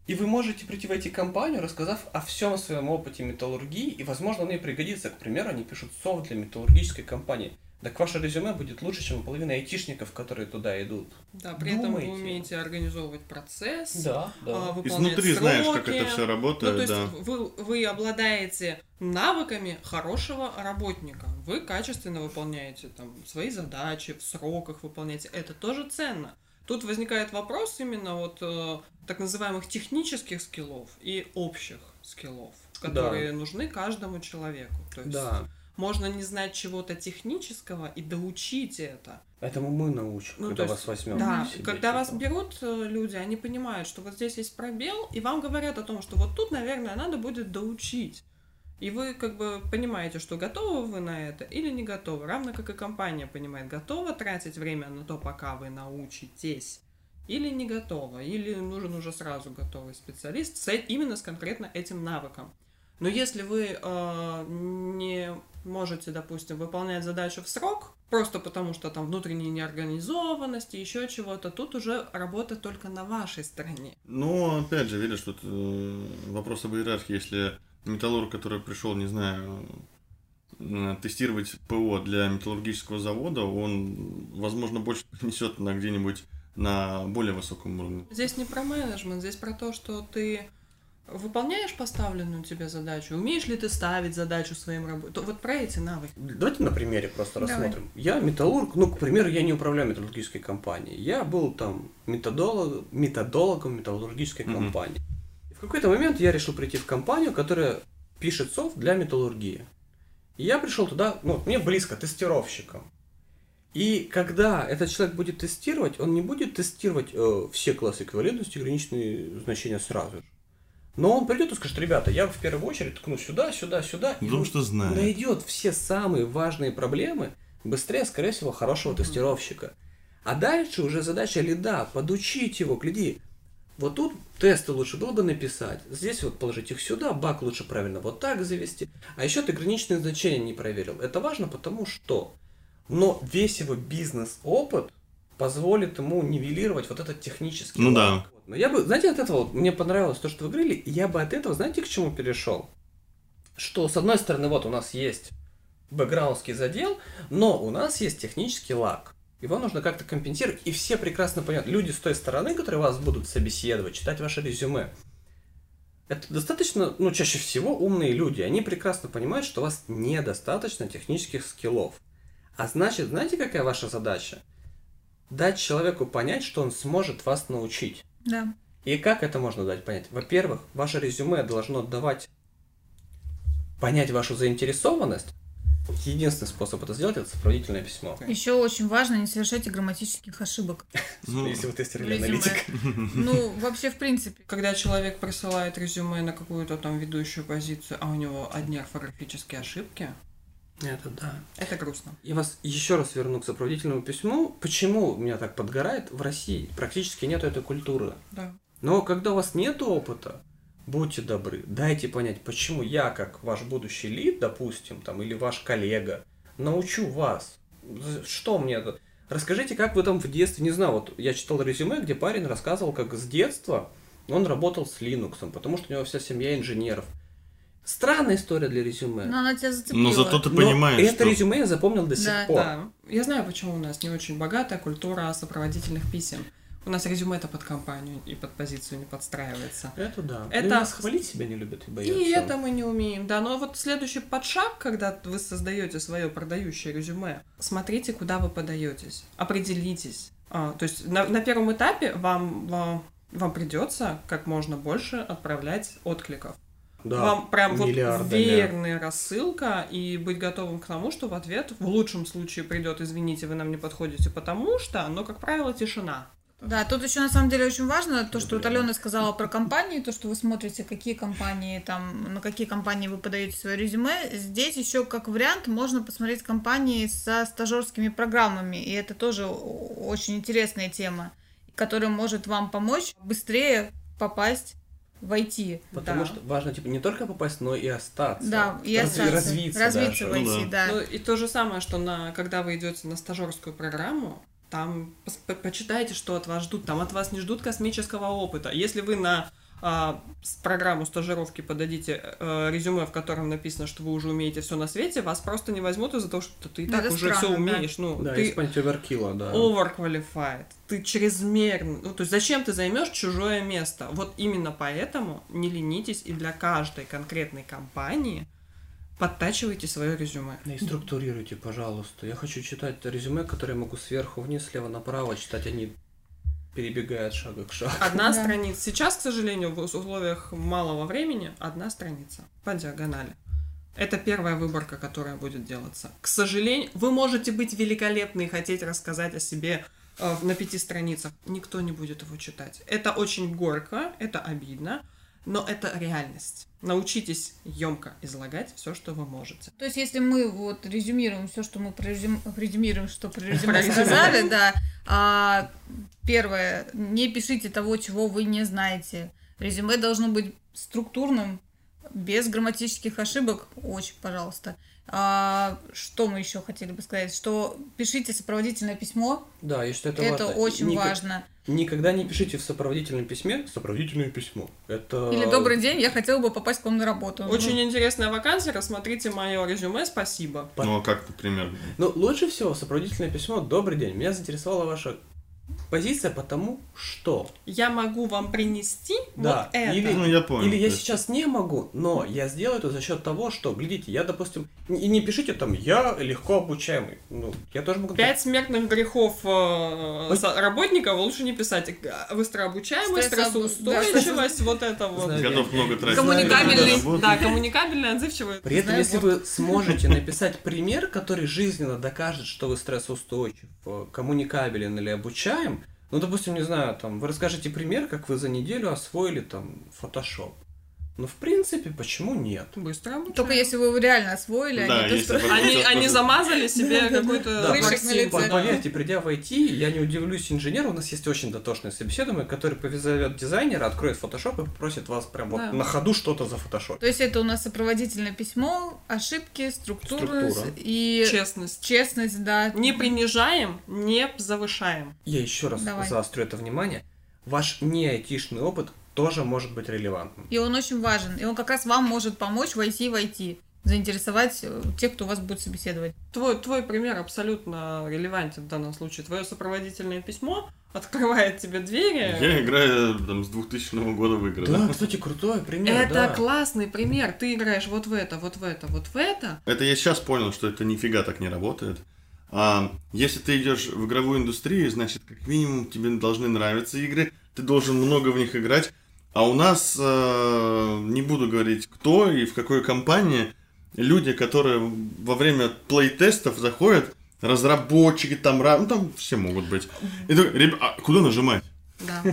И вы можете прийти в IT-компанию, рассказав о всем своем опыте металлургии, и, возможно, он ей пригодится. К примеру, они пишут софт для металлургической компании. Так ваше резюме будет лучше, чем у половины айтишников, которые туда идут. Да, при этом Думайте. вы умеете организовывать процесс, Да, а, выполнять Изнутри знаешь, как сроки. это все Ну, то работает, есть да. вы, вы обладаете навыками хорошего работника. Вы качественно выполняете там свои задачи, в сроках выполняете. Это тоже ценно. Тут возникает вопрос именно вот э, так называемых технических скиллов и общих скиллов, которые нужны каждому человеку. То есть Да. Можно не знать чего-то технического и доучить это. Этому мы научим, Ну, когда есть, вас возьмем. Да, когда вас берут э, люди, они понимают, что вот здесь есть пробел, и вам говорят о том, что вот тут, наверное, надо будет доучить. И вы как бы понимаете, что готовы вы на это или не готовы. Равно как и компания понимает, готова тратить время на то, пока вы научитесь, или не готова, или нужен уже сразу готовый специалист с, именно с конкретно этим навыком. Но если вы э, не можете, допустим, выполнять задачу в срок, просто потому что там внутренней неорганизованности, еще чего-то, тут уже работа только на вашей стороне. Но, опять же, видишь, тут э, вопрос об иерархии. Если металлург, который пришел, не знаю, э, тестировать ПО для металлургического завода, он, возможно, больше принесет на где-нибудь на более высоком уровне. Здесь не про менеджмент, здесь про то, что ты выполняешь поставленную тебе задачу, умеешь ли ты ставить задачу своим работникам. Вот про эти навыки. Давайте на примере просто Давай. рассмотрим. Я металлург, ну, к примеру, я не управляю металлургической компанией. Я был там методолог, методологом металлургической Мгм. компании. И в какой-то момент я решил прийти в компанию, которая пишет софт для металлургии. И я пришел туда, ну, мне близко, тестировщиком. И когда этот человек будет тестировать, он не будет тестировать э, все классы эквивалентности, граничные значения сразу же. Но он придет и скажет, ребята, я в первую очередь ткну сюда, сюда, сюда. и Потому он что знает. найдет все самые важные проблемы быстрее, скорее всего, хорошего тестировщика. А дальше уже задача лида, подучить его, гляди. Вот тут тесты лучше было бы написать. Здесь вот положить их сюда, бак лучше правильно вот так завести. А еще ты граничные значения не проверил. Это важно потому что. Но весь его бизнес-опыт позволит ему нивелировать вот этот технический Ну лаг. да. Но я бы, знаете, от этого, вот мне понравилось то, что вы говорили, и я бы от этого, знаете, к чему перешел? Что, с одной стороны, вот у нас есть бэкграундский задел, но у нас есть технический лаг. Его нужно как-то компенсировать, и все прекрасно понимают, люди с той стороны, которые вас будут собеседовать, читать ваше резюме, это достаточно, ну, чаще всего умные люди, они прекрасно понимают, что у вас недостаточно технических скиллов. А значит, знаете, какая ваша задача? Дать человеку понять, что он сможет вас научить. Да. И как это можно дать понять? Во-первых, ваше резюме должно давать понять вашу заинтересованность. Единственный способ это сделать это сопроводительное письмо. Еще очень важно не совершайте грамматических ошибок. Ну, Если вы тестер или Резюме. аналитик. Ну, вообще, в принципе. Когда человек присылает резюме на какую-то там ведущую позицию, а у него одни орфографические ошибки, Это да. это грустно. Я вас еще раз верну к сопроводительному письму. Почему меня так подгорает? В России практически нету этой культуры. Да. Но когда у вас нет опыта, будьте добры, дайте понять, почему я, как ваш будущий лид, допустим, там, или ваш коллега, научу вас. Что мне это? Расскажите, как вы там в детстве, не знаю, вот я читал резюме, где парень рассказывал, как с детства он работал с Linux, потому что у него вся семья инженеров. Странная история для резюме. Но она тебя зацепила. Но зато ты Но понимаешь, это что... резюме я запомнил до сих Да. пор. Да. Я знаю, почему у нас не очень богатая культура сопроводительных писем. У нас резюме-то под компанию и под позицию не подстраивается. Это да. Это- Это нас хвалить себя не любят и боятся. И это мы не умеем, да. Но вот следующий подшаг, когда вы создаете свое продающее резюме, смотрите, куда вы подаетесь, определитесь. А, то есть на, на первом этапе вам, вам, вам придется как можно больше отправлять откликов. Да, вам прям вот верная рассылка и быть готовым к тому, что в ответ в лучшем случае придет, извините, вы нам не подходите, потому что, но, как правило, тишина. Да, тут еще на самом деле очень важно то, что вот. Алена сказала про компании, то, что вы смотрите, какие компании там, на какие компании вы подаете свое резюме. Здесь еще как вариант можно посмотреть компании со стажерскими программами, и это тоже очень интересная тема, которая может вам помочь быстрее попасть в IT. Потому Да. что важно типа не только попасть, но и остаться. Да, и Разви- остаться, развиться, развиться даже. в Ну IT, да. Ну, и то же самое, что на, когда вы идете на стажерскую программу, там по- почитайте, что от вас ждут. Там от вас не ждут космического опыта. Если вы на программу стажировки подадите э, резюме, в котором написано, что вы уже умеете все на свете, вас просто не возьмут из-за того, что ты и Да, так это уже все странно, да. умеешь. Ну, Да, ты оверкила, да. overqualified, ты чрезмерно. Ну, то есть зачем ты займешь чужое место? Вот именно поэтому не ленитесь и для каждой конкретной компании подтачивайте свое резюме. Да и структурируйте, пожалуйста. Я хочу читать резюме, которое я могу сверху вниз, слева направо читать, они перебегают шага к шагу. Одна Да. страница. Сейчас, к сожалению, в условиях малого времени одна страница по диагонали. Это первая выборка, которая будет делаться. К сожалению, вы можете быть великолепны и хотеть рассказать о себе э, на пяти страницах. Никто не будет его читать. Это очень горько, это обидно, но это реальность. Научитесь емко излагать все, что вы можете. То есть, если мы вот резюмируем все, что мы прорезюм... резюмируем, что про резюме Про резюме. сказали, да. А, первое, не пишите того, чего вы не знаете. Резюме должно быть структурным, без грамматических ошибок. Очень, пожалуйста. А, что мы еще хотели бы сказать? Что пишите сопроводительное письмо. Да, и что это, Это, важно. очень Ника- важно. Никогда не пишите в сопроводительном письме сопроводительное письмо. Это... Или добрый день, я хотела бы попасть к вам на работу. Очень интересная вакансия, рассмотрите мое резюме, спасибо. Ну, а как, например? Ну, лучше всего сопроводительное письмо «Добрый день, меня заинтересовала ваша позиция, потому что...» Я могу вам принести Да, вот это. или- Ну, я понял. Или я есть- сейчас не могу, но я сделаю это за счет того, что, глядите, я, допустим, и не пишите там «я легко обучаемый». Ну, я тоже могу... Пять смертных грехов э, работников лучше не писать. Быстрообучаемость, Стрессообу- стрессоустойчивость, вот это вот. Готов много тратить. Коммуникабельный, да, коммуникабельный, отзывчивый. При этом, если вы сможете написать пример, который жизненно докажет, что вы стрессоустойчив, э, коммуникабелен или обучаем, ну, допустим, не знаю, там, вы расскажете пример, как вы за неделю освоили там Photoshop. Ну, в принципе, почему нет? Быстро обучаем. Только если вы его реально освоили, Да, то, если потом Они, они замазали себе какой-то Да, Максим, лице. Поверьте, придя в IT, я не удивлюсь инженеру, у нас есть очень дотошное собеседование, который повезет дизайнера, откроет Photoshop и попросит вас прям вот на ходу что-то за Photoshop. То есть это у нас сопроводительное письмо, ошибки, структура, Структура. и Честность. честность, да. Не принижаем, не завышаем. Я еще раз Давай. заострю это внимание. Ваш не айтишный опыт тоже может быть релевантным. И он очень важен. И он как раз вам может помочь войти в IT, заинтересовать э, тех, кто вас будет собеседовать. Твой, твой пример абсолютно релевантен в данном случае. Твое сопроводительное письмо открывает тебе двери. Я играю там с 2000 года в игры. Да, да? кстати, крутой пример. Это да. классный пример. Ты играешь вот в это, вот в это, вот в это. Это я сейчас понял, что это нифига так не работает. А, если ты идешь в игровую индустрию, значит, как минимум тебе должны нравиться игры, ты должен много в них играть. А у нас, э, не буду говорить кто и в какой компании, люди, которые во время плей-тестов заходят, разработчики там, ну там все могут быть. И такой, «Ребя- а куда нажимать? Да.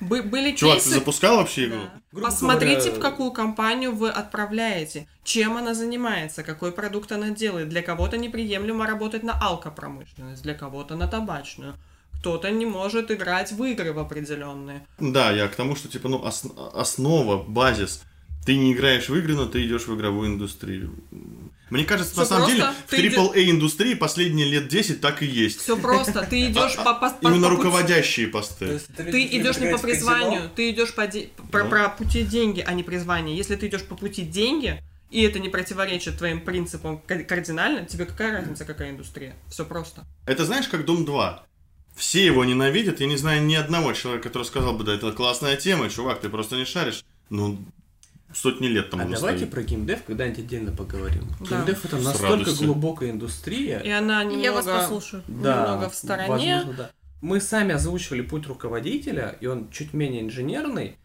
Бы- были Чувак, ты кейсы... запускал вообще игру? Да. Посмотрите, говоря, в какую компанию вы отправляете, чем она занимается, какой продукт она делает. Для кого-то неприемлемо работать на алкопромышленность, для кого-то на табачную. Кто-то не может играть в игры в определенные. Да, я к тому, что типа, ну, ос- основа, базис. Ты не играешь в игры, но ты идешь в игровую индустрию. Мне кажется, Всё на самом деле, в иди- AAA индустрии последние лет 10 так и есть. Все просто. Ты идешь по, по, по- Именно по руководящие То посты. есть Ты идешь не по призванию, ты идешь по де- Ну. про пути деньги, а не призвание. Если ты идешь по пути деньги, и это не противоречит твоим принципам ка- кардинально, тебе какая разница, какая индустрия? Все просто. Это знаешь, как Дом 2. Все его ненавидят, я не знаю ни одного человека, который сказал бы, да, это классная тема, чувак, ты просто не шаришь. Ну, сотни лет тому А давайте стоит. про геймдев когда-нибудь отдельно поговорим. Да. Геймдев это С настолько радостью. глубокая индустрия. И она немного... Я вас послушаю. Да, немного в стороне. возможно, да. Мы сами озвучивали путь руководителя, и он чуть менее инженерный.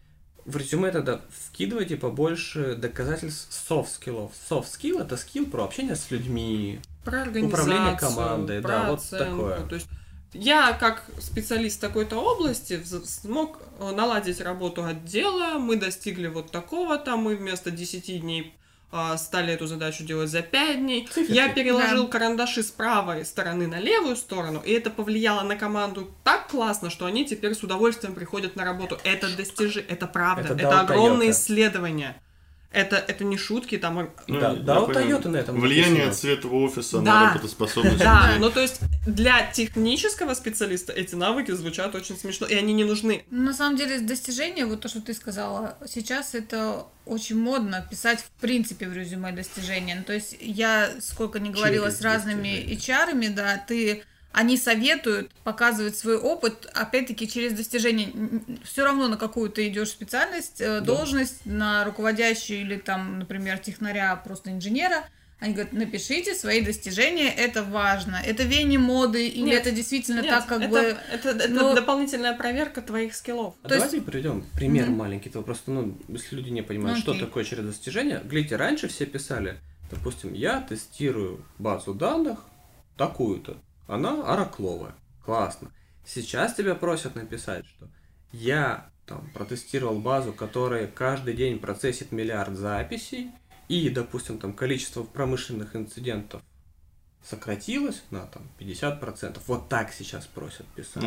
В резюме тогда вкидывайте побольше доказательств софт-скиллов. Софт-скилл это скилл про общение с людьми. Про Управление командой, про да, вот такое. То есть я, как специалист такой-то области, смог э, наладить работу отдела, мы достигли вот такого-то, мы вместо 10 дней а, стали эту задачу делать за 5 дней. Я переложил карандаши с правой стороны на левую сторону, и это повлияло на команду так классно, что они теперь с удовольствием приходят на работу. Это достижи, это правда, Это это, Дао огромные исследования. Это, это не шутки, там ор- Ну, Да, да, у. Toyota на этом Влияние написано. цвета офиса Да. на работоспособность. Да, ну то есть для технического специалиста эти навыки звучат очень смешно, и они не нужны. Ну, На самом деле, достижения, вот то, что ты сказала, сейчас это очень модно писать в принципе в резюме достижения. Ну, то есть я сколько не говорила Через с разными. HR, да, ты они советуют показывать свой опыт, опять-таки, через достижения. Все равно, на какую ты идешь специальность, э, должность, на руководящую или там, например, технаря, просто инженера. Они говорят, напишите свои достижения, это важно. Это веяние моды, или Нет, это действительно Нет, так, как это, бы... это, это ну- дополнительная проверка твоих скиллов. А То есть- давайте приведем пример Мгм. маленький. Это просто, ну, если люди не понимают, Ну, что окей. такое через достижение. Глядите, раньше все писали Допустим, я тестирую базу данных такую-то. Она оракловая. Классно. Сейчас тебя просят написать, что я там протестировал базу, которая каждый день процессит миллиард записей, и, допустим, там количество промышленных инцидентов сократилось на там 50%. Вот так сейчас просят писать.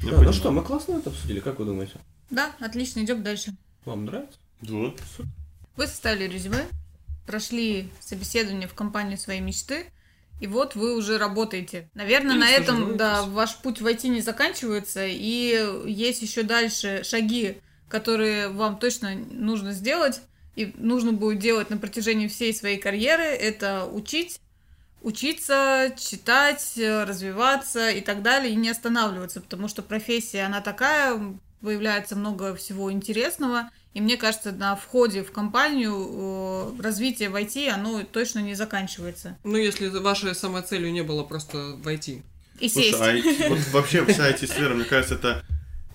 Я Да, ну что, мы классно это обсудили, как вы думаете? Да, отлично, идем дальше. Вам нравится? Вот. Вы составили резюме, прошли собеседование в компанию своей мечты, и вот вы уже работаете. Наверное, Или на этом да, ваш путь в IT не заканчивается, и есть еще дальше шаги, которые вам точно нужно сделать, и нужно будет делать на протяжении всей своей карьеры. Это учить, учиться, читать, развиваться и так далее, и не останавливаться, потому что профессия, она такая, появляется много всего интересного, и мне кажется, на входе в компанию э, развитие в IT, оно точно не заканчивается. Ну, если вашей самоцелью не было просто войти. И сесть. Слушай, а IT вот вообще вся IT-сфера, мне кажется, это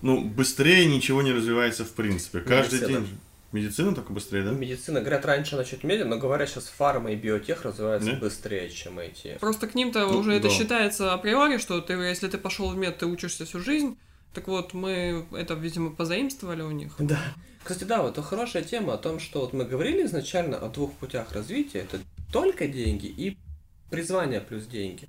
ну, быстрее ничего не развивается в принципе. Каждый Медицина. день. Медицина только быстрее, да? Медицина, говорят, раньше она чуть медленно, но говорят, сейчас фарма и биотех развиваются Да? быстрее, чем эти. Просто к ним-то Ну, уже это да. считается априори, что ты, если ты пошел в мед, ты учишься всю жизнь. Так вот, мы это, видимо, позаимствовали у них. Да. Кстати, да, вот это хорошая тема о том, что вот мы говорили изначально о двух путях развития. Это только деньги и призвание плюс деньги.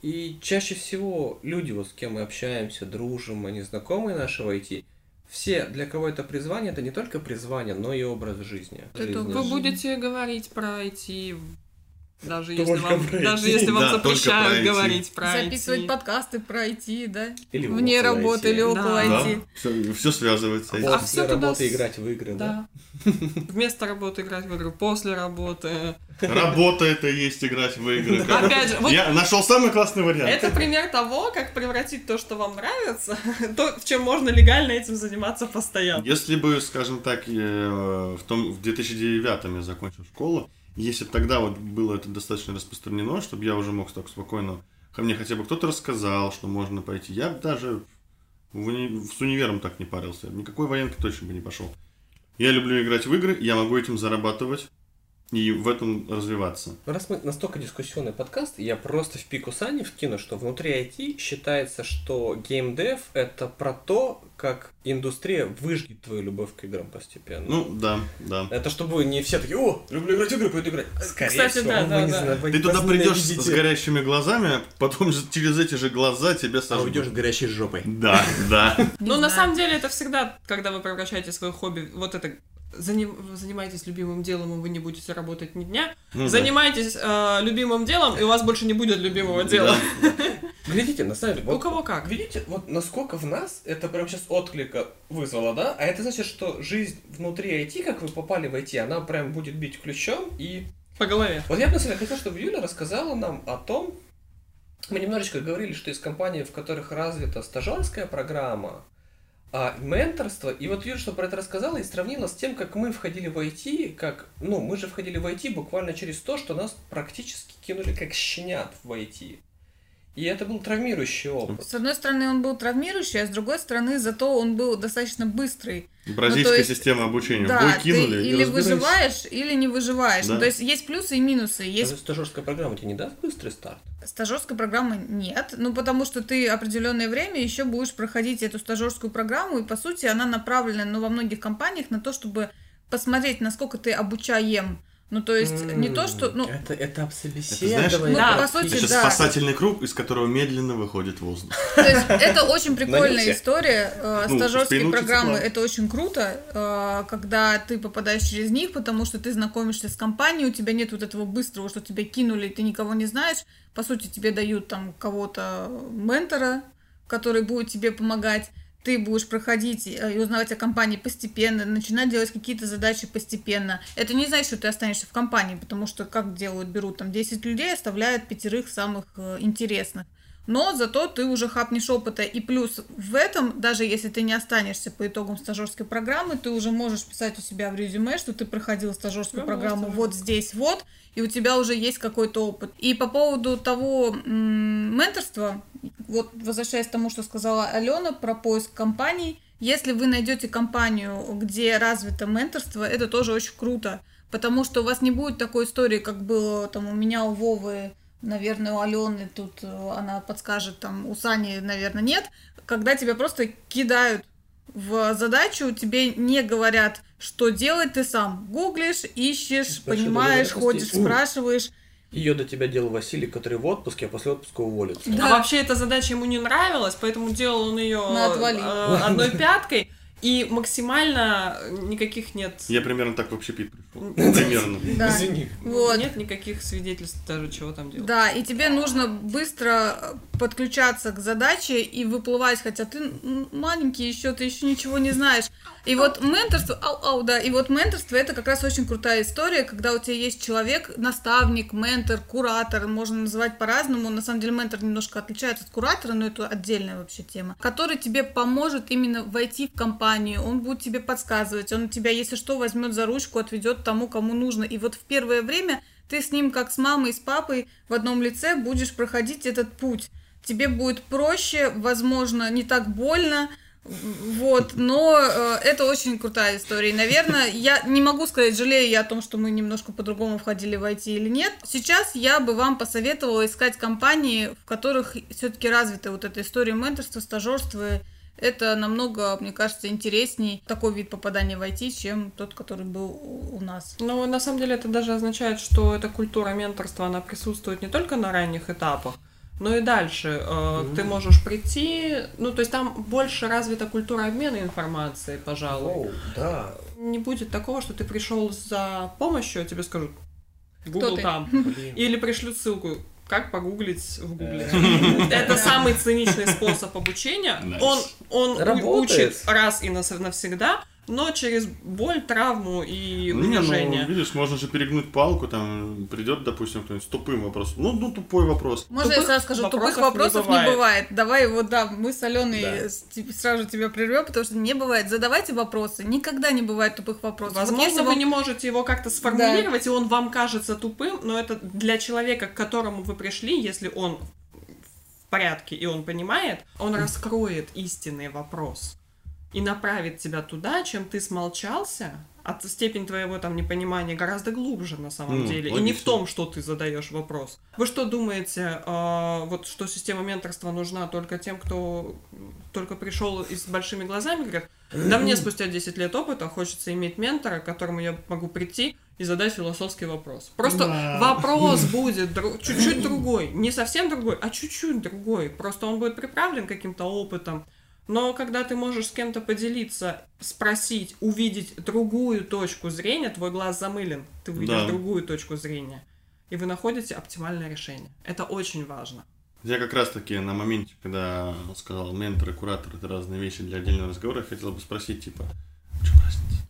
И чаще всего люди, вот с кем мы общаемся, дружим, они знакомые наши в IT, все, для кого это призвание, это не только призвание, но и образ жизни. Это Жизни. Вы будете говорить про IT, даже Только если вам, даже если вам Да, запрещают говорить про Записывать IT. подкасты про IT, да? Или Вне работы IT. или около Да. IT. Все, все связывается. А А после туда работы с- играть в игры, да? Да. Вместо работы играть в игру, после работы. Работа это и есть играть в игры. Опять же, вот Я нашел самый классный вариант. это пример того, как превратить то, что вам нравится, то, в чем можно легально этим заниматься постоянно. Если бы, скажем так, э, в, том, в 2009 я закончил школу, если бы тогда вот было это достаточно распространено, чтобы я уже мог так спокойно, ко мне хотя бы кто-то рассказал, что можно пойти, я бы даже в уни- с универом так не парился. Никакой военки точно бы не пошел. Я люблю играть в игры, я могу этим зарабатывать и в этом развиваться. Раз мы настолько дискуссионный подкаст, я просто в пику Сани вкину, что внутри IT считается, что геймдев это про то, как индустрия выжгет твою любовь к играм постепенно. Ну, да, да. Это чтобы не все такие, о, люблю играть в игры, пойду играть. Скорее Кстати, всего, да, вы да, не да. зна- вы Ты туда придешь с, горящими глазами, а потом же через эти же глаза тебя А сожгут. уйдешь с горящей жопой. Да, да. Не Ну, на знаю. самом деле, это всегда, когда вы превращаете свое хобби, вот это заним- занимаетесь любимым делом, и вы не будете работать ни дня. Ну да. Занимайтесь э, любимым делом, и у вас больше не будет любимого дела. Глядите, на самом деле, У вот, кого как. видите, вот насколько в нас это прям сейчас отклика вызвало, да? А это значит, что жизнь внутри IT, как вы попали в IT, она прям будет бить ключом и По голове. Вот я бы, на самом деле, хотел, чтобы Юля рассказала нам о том, мы немножечко говорили, что из компаний, в которых развита стажерская программа, а менторство, и вот Юля, что про это рассказала, и сравнила с тем, как мы входили в IT, как, ну, мы же входили в IT буквально через то, что нас практически кинули как щенят в IT. И это был травмирующий опыт. С одной стороны, он был травмирующий, а с другой стороны, зато он был достаточно быстрый. Бразильская Ну, есть- система обучения. Да, бой ты кинули и или выживаешь, или не выживаешь. Да. Ну, то есть есть плюсы и минусы. Есть Разве стажерская программа тебе не даст быстрый старт? стажерской программы нет, ну потому что ты определенное время еще будешь проходить эту стажерскую программу, и по сути она направлена, ну, во многих компаниях на то, чтобы посмотреть, насколько ты обучаем. Ну, то есть не то, что, ну, Это этап знаешь, собеседования. ну, по сути, Это да. спасательный круг, из которого медленно выходит воздух. То есть это очень прикольная история. Э, Ну, Стажерские программы это очень круто, э, когда ты попадаешь через них, потому что ты знакомишься с компанией, у тебя нет вот этого быстрого, что тебя кинули, ты никого не знаешь. По сути, тебе дают там кого-то ментора, который будет тебе помогать. Ты будешь проходить э, и узнавать о компании постепенно, начинать делать какие-то задачи постепенно. Это не значит, что ты останешься в компании, потому что как делают, берут там 10 людей, оставляют пятерых самых э, интересных но зато ты уже хапнешь опыта. И плюс в этом, даже если ты не останешься по итогам стажерской программы, ты уже можешь писать у себя в резюме, что ты проходил стажерскую Ну, программу вот здесь, вот, и у тебя уже есть какой-то опыт. И по поводу того менторства, вот возвращаясь к тому, что сказала Алена про поиск компаний, если вы найдете компанию, где развито менторство, это тоже очень круто, потому что у вас не будет такой истории, как было там у меня, у Вовы, наверное, у Алены, тут э, она подскажет, там у Сани, наверное, нет, когда тебя просто кидают в задачу, тебе не говорят, что делать, ты сам гуглишь, ищешь, Большой понимаешь, ходишь, спрашиваешь. Ее до тебя делал Василий, который в отпуске, а после отпуска уволится. Да. А вообще эта задача ему не нравилась, поэтому делал он ее отвали. одной пяткой. И максимально никаких нет... Я примерно так в общепит пришел. Примерно. Да. Извини. Вот. Нет никаких свидетельств даже, чего там делать. Да, и тебе нужно быстро подключаться к задаче и выплывать, хотя ты маленький еще, ты еще ничего не знаешь. И вот менторство, ау, ау, да, и вот менторство это как раз очень крутая история, когда у тебя есть человек, наставник, ментор, куратор, можно называть по-разному. На самом деле ментор немножко отличается от куратора, но это отдельная вообще тема, который тебе поможет именно войти в компанию, он будет тебе подсказывать, он тебя, если что, возьмет за ручку, отведет тому, кому нужно. И вот в первое время ты с ним, как с мамой и с папой, в одном лице будешь проходить этот путь. Тебе будет проще, возможно, не так больно, вот, но э, это очень крутая история. Наверное, я не могу сказать, жалею я о том, что мы немножко по-другому входили в IT или нет. Сейчас я бы вам посоветовала искать компании, в которых все-таки развита вот эта история менторства, стажерства. Это намного, мне кажется, интересней такой вид попадания в IT, чем тот, который был у нас. Но на самом деле это даже означает, что эта культура менторства, она присутствует не только на ранних этапах, но и дальше. Э, Ты можешь прийти, ну, то есть там больше развита культура обмена информацией, пожалуй. Оу, да. Не будет такого, что ты пришел за помощью, а тебе скажут Google ты? там. Блин. Или пришлют ссылку, как погуглить в Гугле. Э, Это самый циничный способ обучения. Он, он учит раз и навсегда, но через боль, травму и Не, ну, унижение. видишь, можно же перегнуть палку, там придет, допустим, кто-нибудь с тупым вопросом. Ну, ну, тупой вопрос. Можно я Тупых сразу скажу, тупых вопросов не вопросов не бывает. бывает. Давай вот, да, мы с Аленой Да. сразу тебя прервем, потому что не бывает. Задавайте вопросы. Никогда не бывает тупых вопросов. Вот Возможно, если вы вам- не можете его как-то сформулировать, и он вам кажется тупым, но это для человека, к которому вы пришли, если он в порядке и он понимает, он раскроет истинный вопрос и направит тебя туда, чем ты смолчался. От степень твоего там непонимания гораздо глубже на самом Ну, деле. И не в логично. том, что ты задаешь вопрос. Вы что думаете, а, вот что система менторства нужна только тем, кто только пришел и с большими глазами, говорят, да мне спустя 10 лет опыта хочется иметь ментора, к которому я могу прийти и задать философский вопрос. Просто Да. вопрос будет дру- чуть-чуть другой. Не совсем другой, а чуть-чуть другой. Просто он будет приправлен каким-то опытом. Но когда ты можешь с кем-то поделиться, спросить, увидеть другую точку зрения, твой глаз замылен, ты увидишь Да. другую точку зрения. И вы находите оптимальное решение. Это очень важно. Я как раз таки на моменте, когда сказал ментор и куратор это разные вещи для отдельного разговора, хотел бы спросить, типа?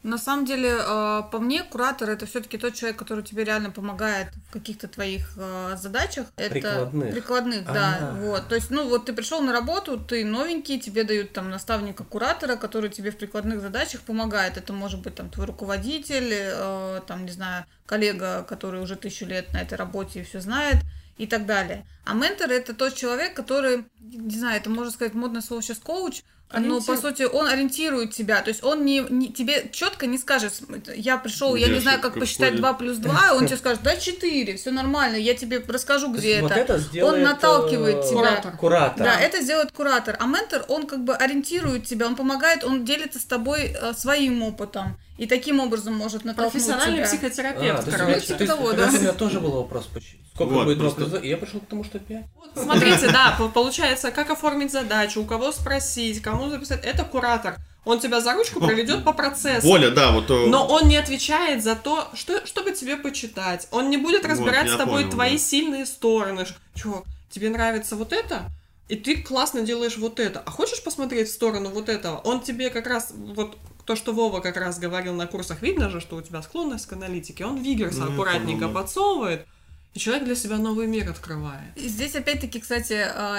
На самом деле, э, по мне, куратор это все-таки тот человек, который тебе реально помогает в каких-то твоих э, задачах. Это Прикладных. Прикладных, да. А. Вот. То есть, ну вот ты пришел на работу, ты новенький, тебе дают там наставника куратора, который тебе в прикладных задачах помогает. Это может быть там твой руководитель, э, там, не знаю, коллега, который уже тысячу лет на этой работе и все знает и так далее. А ментор это тот человек, который, не знаю, это можно сказать модное слово сейчас коуч, но по Ориентир. сути он ориентирует тебя, то есть он не, не- тебе четко не скажет, я пришел, я не знаю, как посчитать входит? 2 плюс 2, он тебе скажет, да 4, все нормально, я тебе расскажу, где есть вот это. это сделает, Он наталкивает э, тебя. Куратор. Куратор. Да, это сделает куратор. А ментор, он как бы ориентирует тебя, он помогает, он делится с тобой э, своим опытом. И таким образом может натолкнуть Профессиональный тебя. психотерапевт, А, короче. то есть, того, да. у меня тоже был вопрос, сколько Вот, будет просто- два, и я пришел к тому, что 5. Смотрите, да, по- получается, как оформить задачу, у кого спросить, кому записать. Это куратор. Он тебя за ручку проведет по процессу. Воля, да, вот... э, Но он не отвечает за то, что, чтобы тебе почитать. Он не будет Вот, разбирать я с тобой понял, твои да. сильные стороны. Чувак, тебе нравится вот это? И ты классно делаешь вот это. А хочешь посмотреть в сторону вот этого? Он тебе как раз, вот то, что Вова как раз говорил на курсах, видно же, что у тебя склонность к аналитике. Он Вигерса Ну, аккуратненько понял, да. подсовывает, и человек для себя новый мир открывает. И Здесь опять-таки, кстати,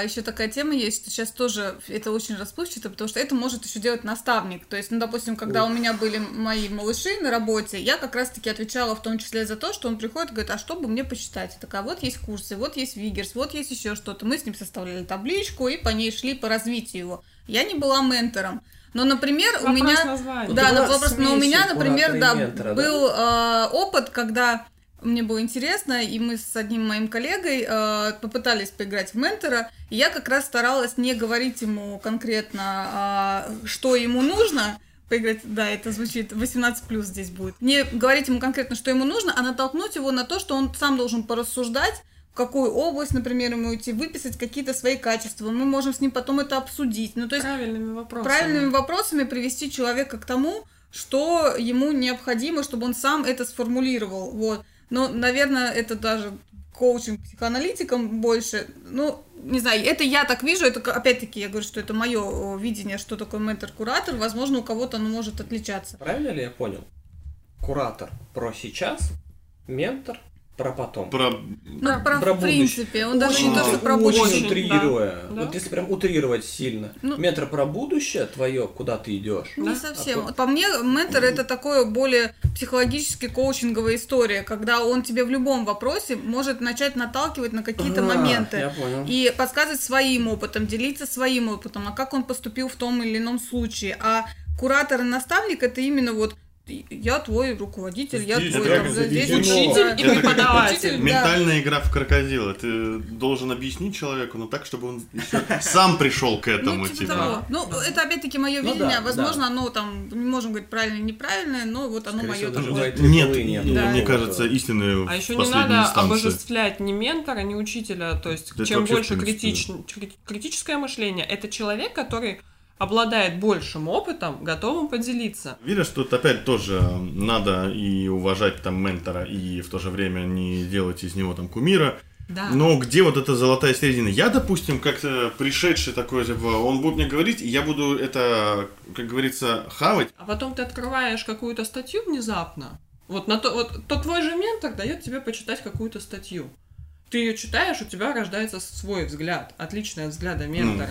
еще такая тема есть, что сейчас тоже это очень расплывчато, потому что это может еще делать наставник. То есть, ну, допустим, когда у меня были мои малыши на работе, я как раз-таки отвечала в том числе за то, что он приходит и говорит, а что бы мне почитать? Я такая, вот есть курсы, вот есть Вигерс, вот есть еще что-то. Мы с ним составляли табличку и по ней шли по развитию его. Я не была ментором, Но, например, у Вопрос меня... названия. Да, была вопрос, но у меня, например, да, ментора, да? был э, опыт, когда мне было интересно, и мы с одним моим коллегой э, попытались поиграть в ментора, и я как раз старалась не говорить ему конкретно, э, что ему нужно, поиграть, да, это звучит 18 плюс здесь будет. Не говорить ему конкретно, что ему нужно, а натолкнуть его на то, что он сам должен порассуждать, в какую область, например, ему идти, выписать какие-то свои качества. Мы можем с ним потом это обсудить. Ну, то есть Правильными вопросами. правильными вопросами привести человека к тому, что ему необходимо, чтобы он сам это сформулировал. Вот. Но, наверное, это даже коучинг психоаналитикам больше. Ну, не знаю, это я так вижу, это опять-таки я говорю, что это мое видение, что такое ментор-куратор. Возможно, у кого-то оно может отличаться. Правильно ли я понял? Куратор про сейчас, ментор про потом. Про... Ну, про, про в принципе, он даже не Очень, то, что про очень будущее. утрируя. да. Вот если прям утрировать сильно. Ну- Ментор про будущее твое, куда ты идешь. Не Да? совсем. А По мне, ментор это такое более психологически коучинговая история, когда он тебе в любом вопросе может начать наталкивать на какие-то А, моменты. Я понял. И подсказывать своим опытом, делиться своим опытом, а как он поступил в том или ином случае. А куратор и наставник это именно вот я твой руководитель, я Здесь твой это там, здесь. Учитель и преподаватель. Ментальная игра в крокодила. Ты должен объяснить человеку, но так, чтобы он сам пришел к этому, Ну, типа типа. того. Ну, это опять-таки мое Ну видение. да, Возможно, да. оно там, не можем говорить правильное неправильное, но вот оно мое такое. Нет, Да. мне кажется, истинные А еще не надо обожествлять ни ментора, ни учителя. То есть, чем больше критич- кри- критическое мышление, это человек, который обладает большим опытом, готовым поделиться. Видишь, тут опять тоже надо и уважать там ментора, и в то же время не делать из него там кумира. Да. Но где вот эта золотая середина? Я, допустим, как-то пришедший такой, типа, он будет мне говорить, и я буду это, как говорится, хавать. А потом ты открываешь какую-то статью внезапно. Вот, на то, вот то твой же ментор дает тебе почитать какую-то статью. Ты ее читаешь, у тебя рождается свой взгляд, отличный от взгляда ментора.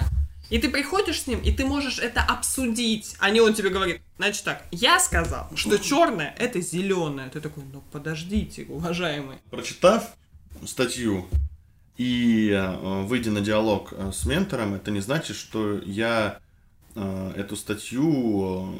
И ты приходишь с ним, и ты можешь это обсудить. А не он тебе говорит, значит так, я сказал, что черное это зеленое. Ты такой, ну подождите, уважаемый. Прочитав статью и э, выйдя на диалог э, с ментором, это не значит, что я э, эту статью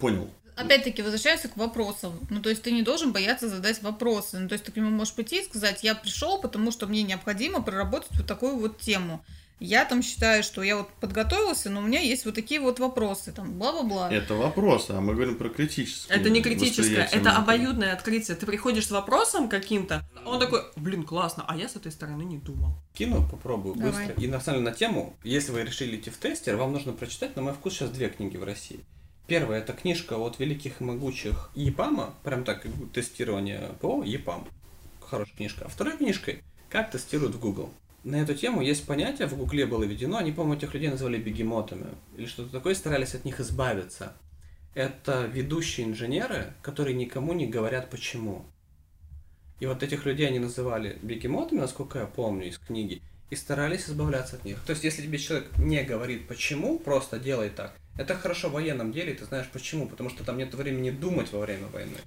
понял. Опять-таки, возвращаемся к вопросам. Ну, то есть ты не должен бояться задать вопросы. Ну, то есть ты к нему можешь прийти и сказать, я пришел, потому что мне необходимо проработать вот такую вот тему. Я там считаю, что я вот подготовился, но у меня есть вот такие вот вопросы, там, бла-бла-бла. Это вопрос, а мы говорим про критическое. Это не критическое, это обоюдное открытие. Ты приходишь с вопросом каким-то, а он такой, блин, классно, а я с этой стороны не думал. Кину, попробую Давай. быстро. И на самом деле на тему, если вы решили идти в тестер, вам нужно прочитать, на мой вкус, сейчас две книги в России. Первая это книжка от великих и могучих ЕПАМа, прям так, тестирование ПО, ЕПАМ. Хорошая книжка. А второй книжкой «Как тестируют в Google». На эту тему есть понятие, в Гугле было введено, они, по-моему, этих людей называли бегемотами, или что-то такое, старались от них избавиться. Это ведущие инженеры, которые никому не говорят почему. И вот этих людей они называли бегемотами, насколько я помню из книги, и старались избавляться от них. То есть, если тебе человек не говорит почему, просто делай так. Это хорошо в военном деле, ты знаешь почему, потому что там нет времени думать во время войны.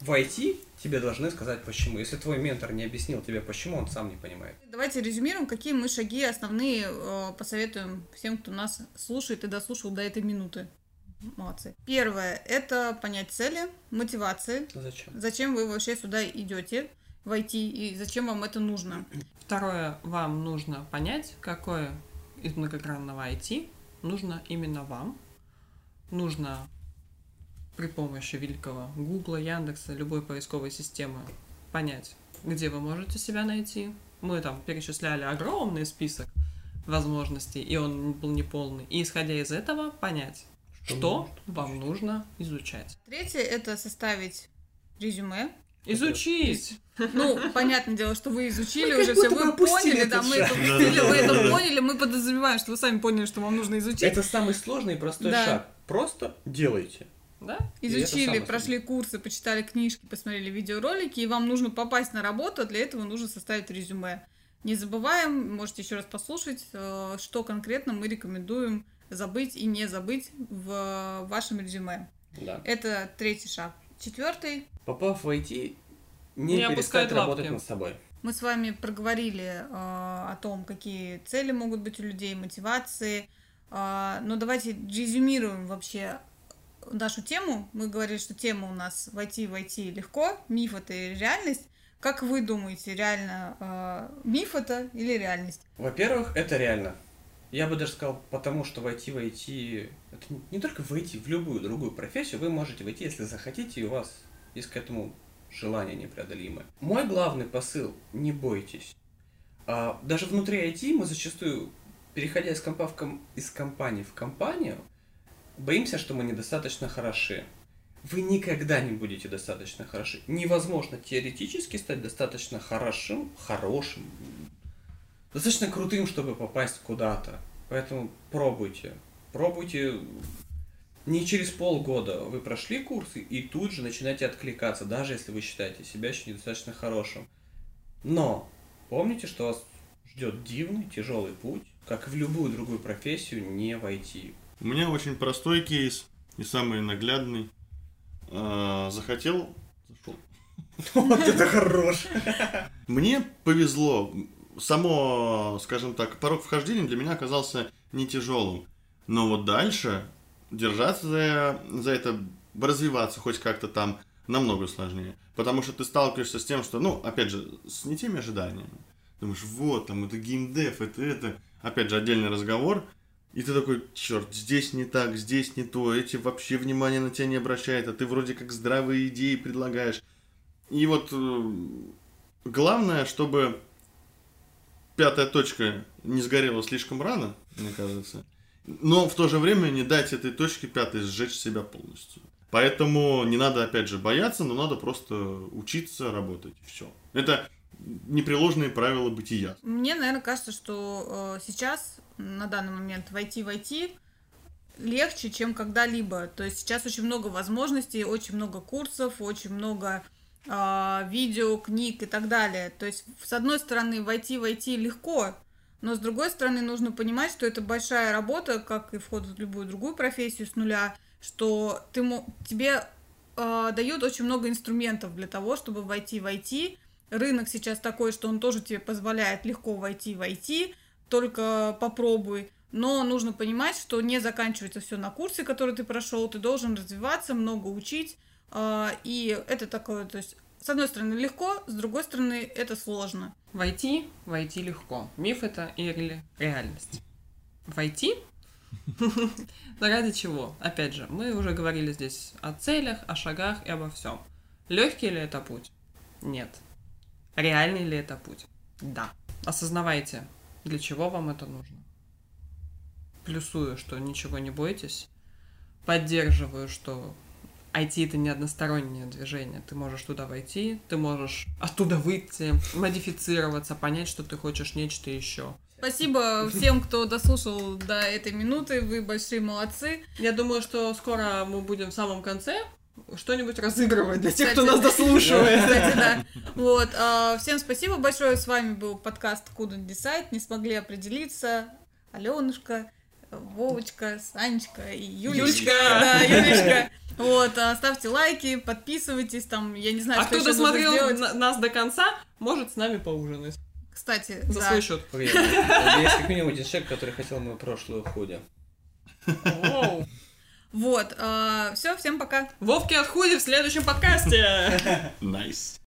В IT тебе должны сказать почему. Если твой ментор не объяснил тебе почему, он сам не понимает. Давайте резюмируем, какие мы шаги основные э, посоветуем всем, кто нас слушает и дослушал до этой минуты. Молодцы. Первое – это понять цели, мотивации. Зачем? Зачем вы вообще сюда идете войти и зачем вам это нужно? Второе, вам нужно понять, какое из многогранного IT нужно именно вам. Нужно при помощи великого Гугла, Яндекса, любой поисковой системы понять, где вы можете себя найти. Мы там перечисляли огромный список возможностей, и он был неполный. И исходя из этого понять, Что что вам нужно изучать. Третье – это составить резюме. Изучить! Ну, понятное дело, что вы изучили Мы как уже все, вы поняли, да, мы это упустили, вы это поняли, мы подозреваем, что вы сами поняли, что вам нужно изучить. Это самый сложный и простой Да. шаг. Просто делайте. Да? Изучили, прошли курсы, почитали книжки, посмотрели видеоролики, и вам нужно попасть на работу, для этого нужно составить резюме. Не забываем, можете еще раз послушать, э, что конкретно мы рекомендуем забыть и не забыть в вашем резюме. Да. Это третий шаг. Четвертый. Попав в IT, не, Не перестать работать лапки. над собой. Мы с вами проговорили э, о том, какие цели могут быть у людей, мотивации, А, но давайте резюмируем вообще нашу тему. Мы говорили, что тема у нас войти, войти легко, миф это и реальность. Как вы думаете, реально э, миф это или реальность? Во-первых, это реально. Я бы даже сказал, потому что войти войти, это не- только войти в любую другую профессию, вы можете войти, если захотите, и у вас есть к этому желание непреодолимое. Мой главный посыл – не бойтесь. А, даже внутри IT мы зачастую, переходя из, компа в ком- из компании в компанию, боимся, что мы недостаточно хороши. Вы никогда не будете достаточно хороши. Невозможно теоретически стать достаточно хорошим, хорошим, достаточно крутым, чтобы попасть куда-то. Поэтому пробуйте. Пробуйте. Не через полгода вы прошли курсы и тут же начинаете откликаться, даже если вы считаете себя еще недостаточно хорошим. Но помните, что вас ждет дивный, тяжелый путь, как в любую другую профессию, не войти. У меня очень простой кейс и самый наглядный. А, Захотел, зашел. Вот это хорош! Мне повезло. Само, скажем так, порог вхождения для меня оказался не тяжелым. Но вот дальше держаться за, за это, развиваться хоть как-то там намного сложнее. Потому что ты сталкиваешься с тем, что, ну, опять же, с не теми ожиданиями. Думаешь, вот, там, это геймдев, это это. Опять же, отдельный разговор. И ты такой, черт, здесь не так, здесь не то, эти вообще внимания на тебя не обращают, а ты вроде как здравые идеи предлагаешь. И вот э, главное, чтобы пятая точка не сгорела слишком рано, мне кажется. Но в то же время не дать этой точке пятой сжечь себя полностью. Поэтому не надо, опять же, бояться, но надо просто учиться работать. Все. Это непреложные правила бытия. Мне, наверное, кажется, что э, сейчас, на данный момент, войти войти легче, чем когда-либо. То есть сейчас очень много возможностей, очень много курсов, очень много э, видео, книг и так далее. То есть, с одной стороны, войти войти легко, но с другой стороны, нужно понимать, что это большая работа, как и вход в любую другую профессию с нуля, что ты, тебе э, дают очень много инструментов для того, чтобы войти войти. Рынок сейчас такой, что он тоже тебе позволяет легко войти войти, только попробуй. Но нужно понимать, что не заканчивается все на курсе, который ты прошел, ты должен развиваться, много учить. э, И это такое, то есть, с одной стороны, легко, с другой стороны, это сложно. Войти, войти легко. Миф это или реальность? Войти? Ради чего? Опять же, мы уже говорили здесь о целях, о шагах и обо всем. Легкий ли это путь? Нет. Реальный ли это путь? Да. Осознавайте, для чего вам это нужно. Плюсую, что ничего не бойтесь. Поддерживаю, что IT это не одностороннее движение. Ты можешь туда войти, ты можешь оттуда выйти, модифицироваться, понять, что ты хочешь нечто еще. Спасибо всем, кто дослушал до этой минуты, вы большие молодцы. Я думаю, что скоро мы будем в самом конце что-нибудь разыгрывать для тех, кто нас дослушивает. Кстати, да. Вот, а, всем спасибо большое. С вами был подкаст Couldn't Decide. Не смогли определиться. Аленушка, Вовочка, Санечка и Юлечка. Юлечка. Да, Юлечка. Вот, а, ставьте лайки, подписывайтесь, там, я не знаю, А что кто досмотрел нас до конца, может с нами поужинать. Кстати, За да. свой счет. Есть как минимум один человек, который хотел мою прошлую худи. Вот, все, всем пока. Вовки от худи в следующем подкасте. Nice.